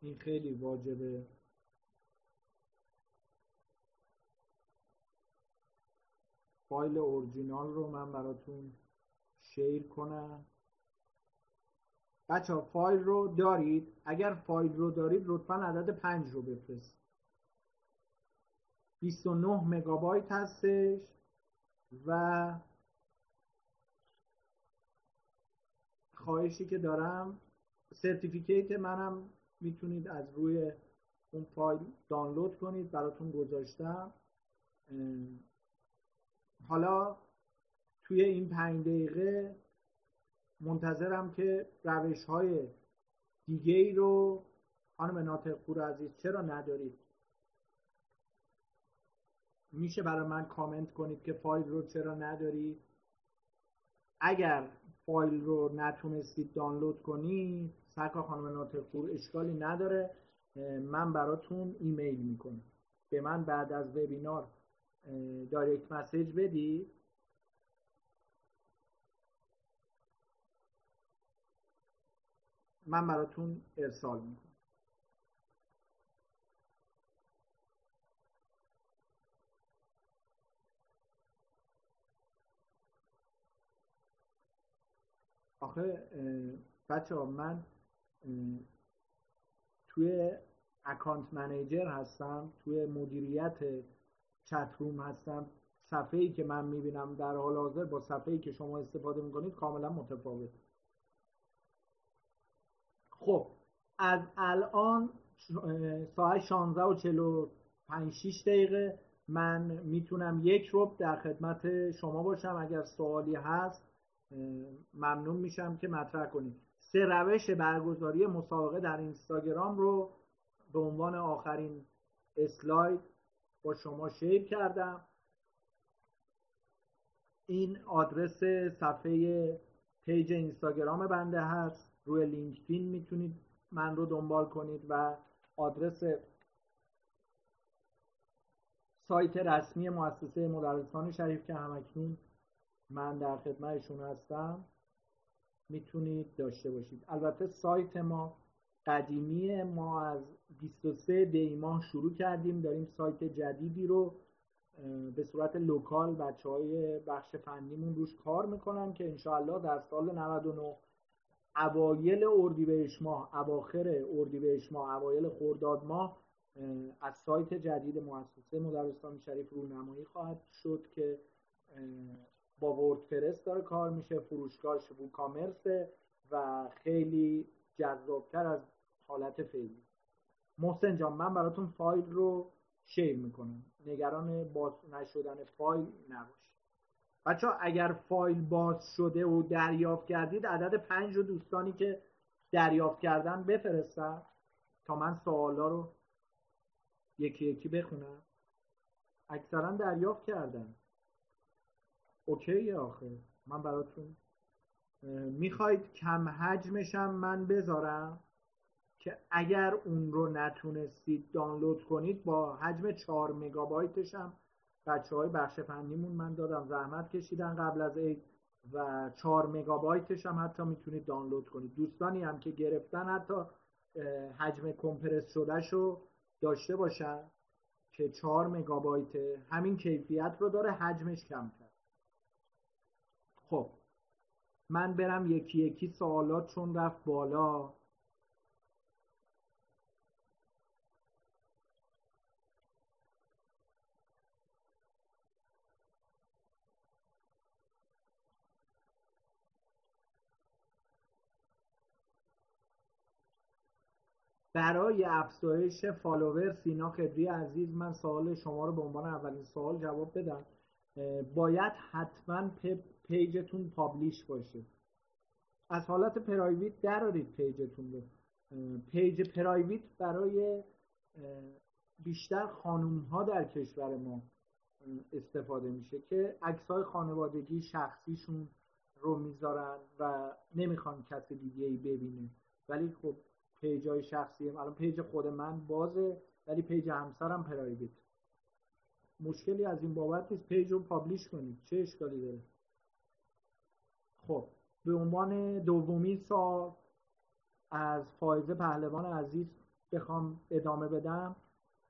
این خیلی واجبه. فایل اورجینال رو من براتون شیر کنم. بچه‌ها فایل رو دارید؟ اگر فایل رو دارید لطفا عدد پنج رو بفرست 29 مگابایت هستش و خواهشی که دارم certificate منم می‌تونید از روی اون فایل دانلود کنید براتون گذاشتم. حالا توی این پنج دقیقه منتظرم که روش های دیگه ای رو خانم ناطق پور عزیز چرا ندارید؟ میشه برای من کامنت کنید که فایل رو چرا ندارید اگر فایل رو نتونستید دانلود کنید سرکار خانم ناطقپور اشکالی نداره. من براتون ایمیل می‌کنم. به من بعد از وبینار دایرکت مسیج بدی. من براتون ارسال می‌کنم. آخه بچه من توی اکانت منیجر هستم توی مدیریت چتروم هستم. صفحه ای که من می‌بینم در حال حاضر با صفحه ای که شما استفاده می‌کنید کاملا متفاوت خب از الان ساعت 16 و 45 6 دقیقه من می‌تونم یک رب در خدمت شما باشم. اگر سوالی هست ممنون میشم که مطرح کنید. سه روش برگزاری مسابقه در اینستاگرام رو به عنوان آخرین اسلاید با شما share کردم. این آدرس صفحه پیج اینستاگرام بنده هست. روی لینکدین می‌تونید من رو دنبال کنید و آدرس سایت رسمی مؤسسه مدرسان شریف که همکنون من در خدمتشون هستم می‌تونید داشته باشید. البته سایت ما قدیمی ما از 23 دی ماه شروع کردیم داریم سایت جدیدی رو به صورت لوکال بچه های بخش فنیمون روش کار می‌کنن که انشاءالله در سال 99 اوایل اردیبهشت ماه اواخر اردیبهشت ماه اوایل خرداد ماه از سایت جدید مؤسسه مدرسان شریف رونمایی خواهد شد که با وردپرس داره کار میشه فروشگاهش کامرس و خیلی جذابتر از حالت فعلی. محسن جان من براتون فایل رو شیر می‌کنم. نگران باز نشدن فایل نباش. بچه اگر فایل باز شده و دریافت کردید عدد پنج رو دوستانی که دریافت کردن بفرستن تا من سوالا رو یکی یکی بخونم. اکثرا دریافت کردن. اوکی آخه. من براتون می‌خواید کم حجمشم من بذارم که اگر اون رو نتونستید دانلود کنید با حجم 4 مگابایتش هم بچه های بخش فنیمون من دادم. زحمت کشیدن قبل از عید و 4 مگابایتش هم حتی می‌تونید دانلود کنید. دوستانی هم که گرفتن حتی حجم کمپرس شدهش رو داشته باشن که 4 مگابایت همین کیفیت رو داره حجمش کمتر. خب من برم یکی یکی سوالات چون رفت بالا. برای افزایش فالوور سینا خدری عزیز من سوال شما رو به عنوان اولین سوال جواب بدم. باید حتما پیجتون publish باشه. از حالت private درارید پیجتون رو. پیج private برای بیشتر خانوم ها در کشور ما استفاده میشه که عکس های خانوادگی شخصیشون رو می‌ذارن و نمی‌خوان کسی دیگه ای ببینه. ولی خب پیج های شخصی الان پیج خود من بازه ولی پیج همسرم private. مشکلی از این بابت نیست. پیج رو publish کنید. چه اشکالی داره؟ خب به عنوان دومین سوال از فایزه پهلوان عزیز بخوام ادامه بدم.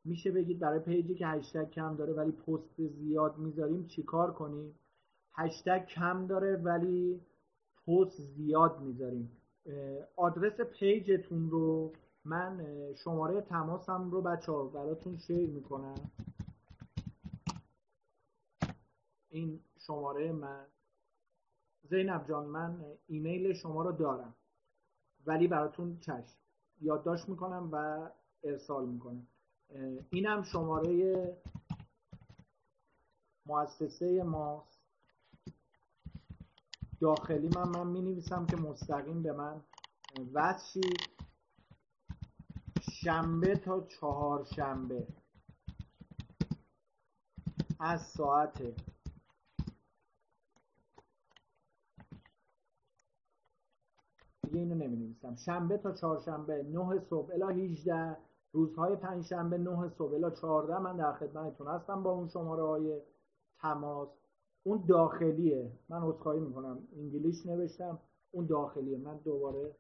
میشه بگید برای پیجی که هشتگ کم داره ولی پست زیاد می‌ذاریم چیکار کنیم؟ هشتگ کم داره ولی پست زیاد می‌ذاریم. آدرس پیجتون رو من شماره تماسم رو بچه ها براتون شیر می‌کنم. این شماره من. زینب جان من ایمیل شما رو دارم ولی براتون چشم یادداشت می‌کنم و ارسال می‌کنم. اینم شماره مؤسسه ماست داخلی من من می نویسم که مستقیم به من وصل شنبه تا چهار شنبه از ساعت دیگه اینو نمی نویسم شنبه تا چهارشنبه 9 صبح الی 18 روزهای پنجشنبه 9 صبح الا 14 من در خدمتتون هستم با اون شماره های تماس. اون داخلیه. من عذرخواهی می‌کنم. انگلیش نوشتم. اون داخلیه. من دوباره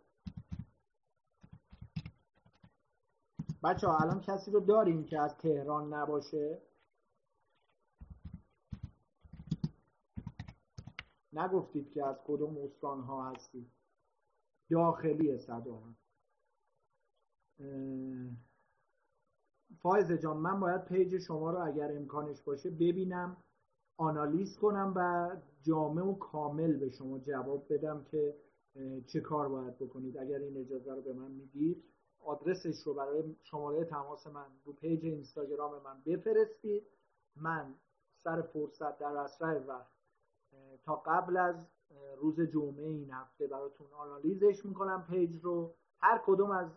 بچه ها الان کسی رو داریم که از تهران نباشه؟ نگفتید که از کدوم استان ها هستید؟ داخلی صدا هم فایز جان من باید پیج شما رو اگر امکانش باشه ببینم آنالیز کنم و جامع و کامل به شما جواب بدم که چه کار باید بکنید. اگر این اجازه رو به من می‌دید آدرسش رو برای شماره تماس من رو پیج اینستاگرام من بفرستید. من سر فرصت در اسرع وقت تا قبل از روز جمعه این هفته براتون آنالیزش می‌کنم پیج رو. هر کدوم از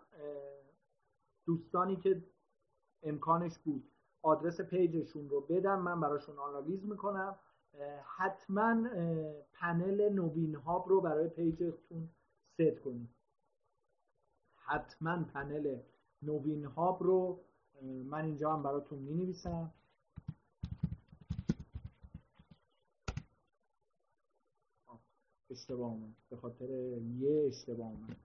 دوستانی که امکانش بود آدرس پیجشون رو بدن من براشون آنالیز می‌کنم. حتما پنل نوین هاب رو برای پیجتون ست کنید. حتما پنل نوین هاب رو من اینجا هم براتون می نویسم اشتباه به خاطر یه اشتباه اومد.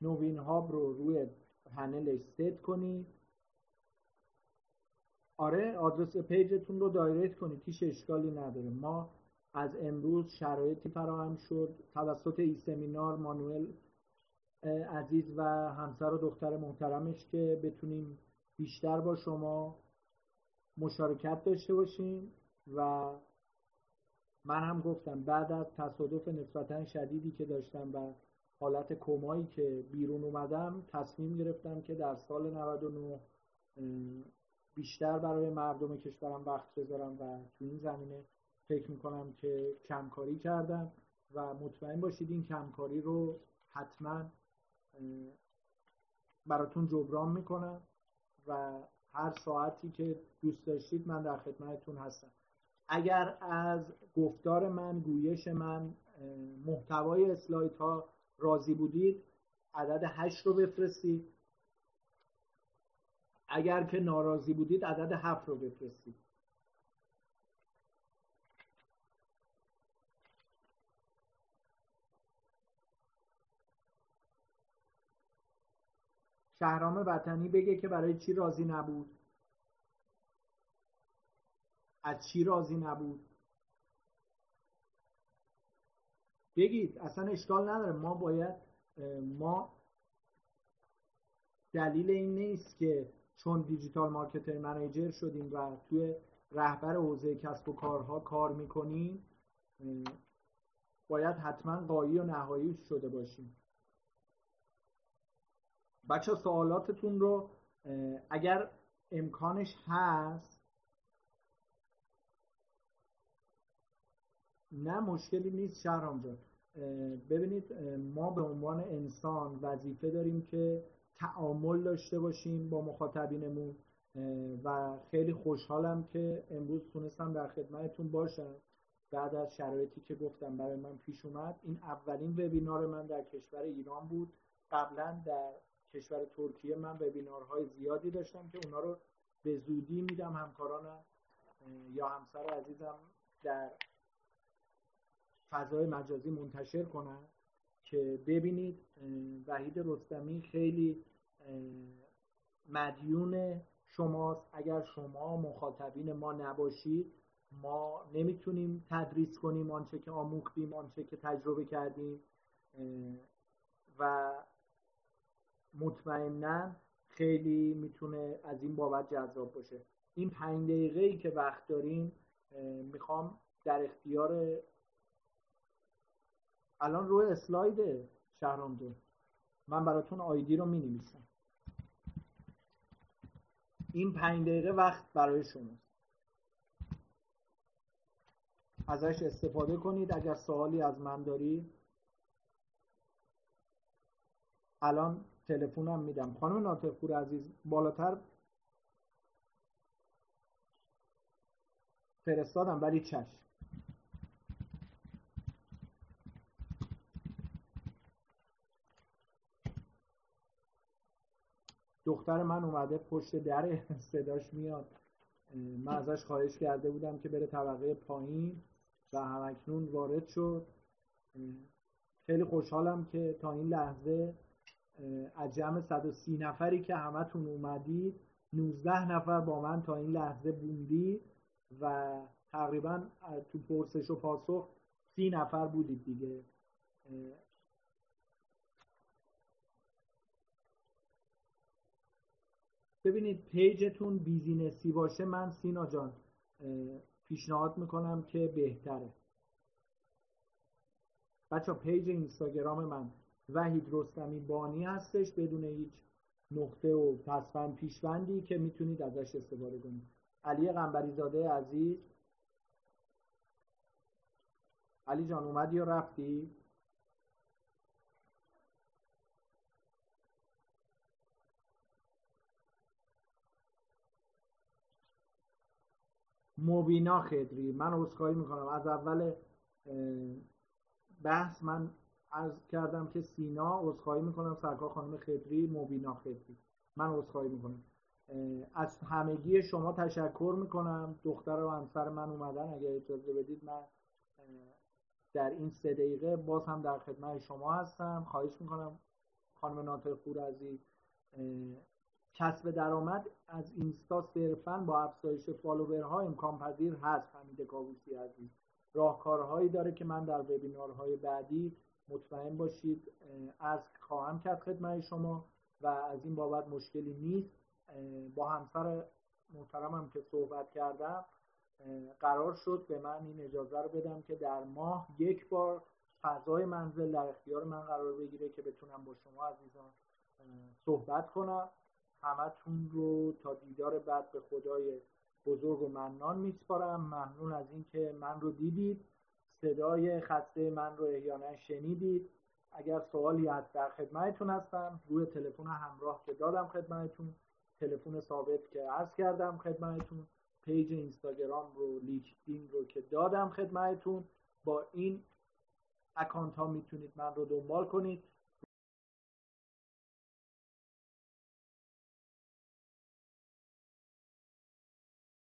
نوین هاب رو روی پنلش ست کنید آره آدرس پیجتون رو دایرکت کنید هیچ اشکالی نداره. ما از امروز شرایطی فراهم شد. توسط ای سمینار مانوئل عزیز و همسر و دختر محترمش که بتونیم بیشتر با شما مشارکت داشته باشیم و من هم گفتم بعد از تصادف نسبتا شدیدی که داشتم و حالت کمایی که بیرون اومدم تصمیم گرفتم که در سال 99 بیشتر برای مردم کشورم وقت بذارم و تو این زمینه فکر می‌کنم که کمکاری کردم و مطمئن باشید این کمکاری رو حتما براتون جبران می‌کنم و هر ساعتی که دوست داشتید من در خدمتتون هستم. اگر از گفتار من گویش من محتوای اسلایت ها راضی بودید عدد هشت رو بفرستید. اگر که ناراضی بودید عدد هفت رو بفرستید. شهرام وطنی بگه که برای چی راضی نبود؟ از چی راضی نبود؟ بگید اصلا اشکال نداره. ما باید ما دلیل این نیست که چون دیجیتال مارکتر منیجر شدیم و توی رهبر حوزه کسب و کارها کار می‌کنیم باید حتما قایی و نهایی شده باشیم. بچه سوالاتتون رو اگر امکانش هست نه مشکلی نیست شهرام جان. ببینید ما به عنوان انسان وظیفه داریم که تعامل داشته باشیم با مخاطبینمون و خیلی خوشحالم که امروز تونستم در خدمتتون باشم. بعد از شرایطی که گفتم برای من پیش اومد این اولین وبینار من در کشور ایران بود. قبلا در کشور ترکیه من وبینارهای زیادی داشتم که اونا رو به زودی میدم همکارانم یا همسر عزیزم در فضای مجازی منتشر کنن که ببینید وحید رستمی خیلی مدیون شماست. اگر شما مخاطبین ما نباشید ما نمی‌تونیم تدریس کنیم آنچه که آموختیم آنچه که تجربه کردیم و مطمئنا خیلی می‌تونه از این بابت جذاب باشه. این پنج دقیقه ای که وقت داریم می‌خوام در اختیار الان روی اسلاید شهرام جون من براتون آیدی رو می نویسم این پنج دقیقه وقت برای شماست ازش استفاده کنید. اگر سوالی از من دارید الان تلفنم میدم. خانم ناطقپور عزیز بالاتر فرستادم ولی چشم. دختر من اومده پشت در [LAUGHS] صداش میاد. من ازش خواهش کرده بودم که بره طبقه پایین و همکنون وارد شد. خیلی خوشحالم که تا این لحظه از جمع 130 نفری که همتون اومدید 19 نفر با من تا این لحظه بوندی و تقریبا تو پرسش و پاسخ 30 نفر بودید دیگه. ببینید پیجتون بیزینسی باشه من سینا جان پیشنهاد می‌کنم که بهتره. بچه پیج اینستاگرام من. وحید رستمی بانی هستش بدون هیچ نقطه و پسفند پیشوندی که می‌تونید ازش استفاده کنید. علی قنبری زاده عزیز. علی جان اومدی یا رفتی؟ مبینا خدری. من عذرخواهی می‌کنم. از اول بحث من از کردم که سینا عذرخواهی می‌کنم سرکار خانم خدری مبینا خدری. من عذرخواهی می‌کنم. از همگی شما تشکر می‌کنم. دختر و همسر من اومدن. اگر اجازه بدید من در این سه دقیقه باز هم در خدمت شما هستم. خواهش می‌کنم خانم ناطق پور عزیز کسب درآمد از اینستا صرفا با افزایش فالوورها امکان پذیر هست. حمید کاووسی عزیز. راهکارهایی داره که من در وبینارهای بعدی مطمئن باشید از خواهم کرد خدمت شما و از این بابت مشکلی نیست. با همسر محترمم که صحبت کردم قرار شد به من این اجازه رو بدم که در ماه یک بار فضای منزل در اختیار من قرار بگیره که بتونم با شما عزیزان صحبت کنم. همتون رو تا دیدار بعد به خدای بزرگ و منان میسپارم. ممنون از اینکه من رو دیدید. صدای خسته من رو احیانا شنیدید. اگر سوالی هست در خدمتتون هستم. روی تلفن همراه که دادم خدمتتون. تلفن ثابت که عرض کردم خدمتتون. پیج اینستاگرام رو لیکدین رو که دادم خدمتتون. با این اکانت ها می‌تونید من رو دنبال کنید.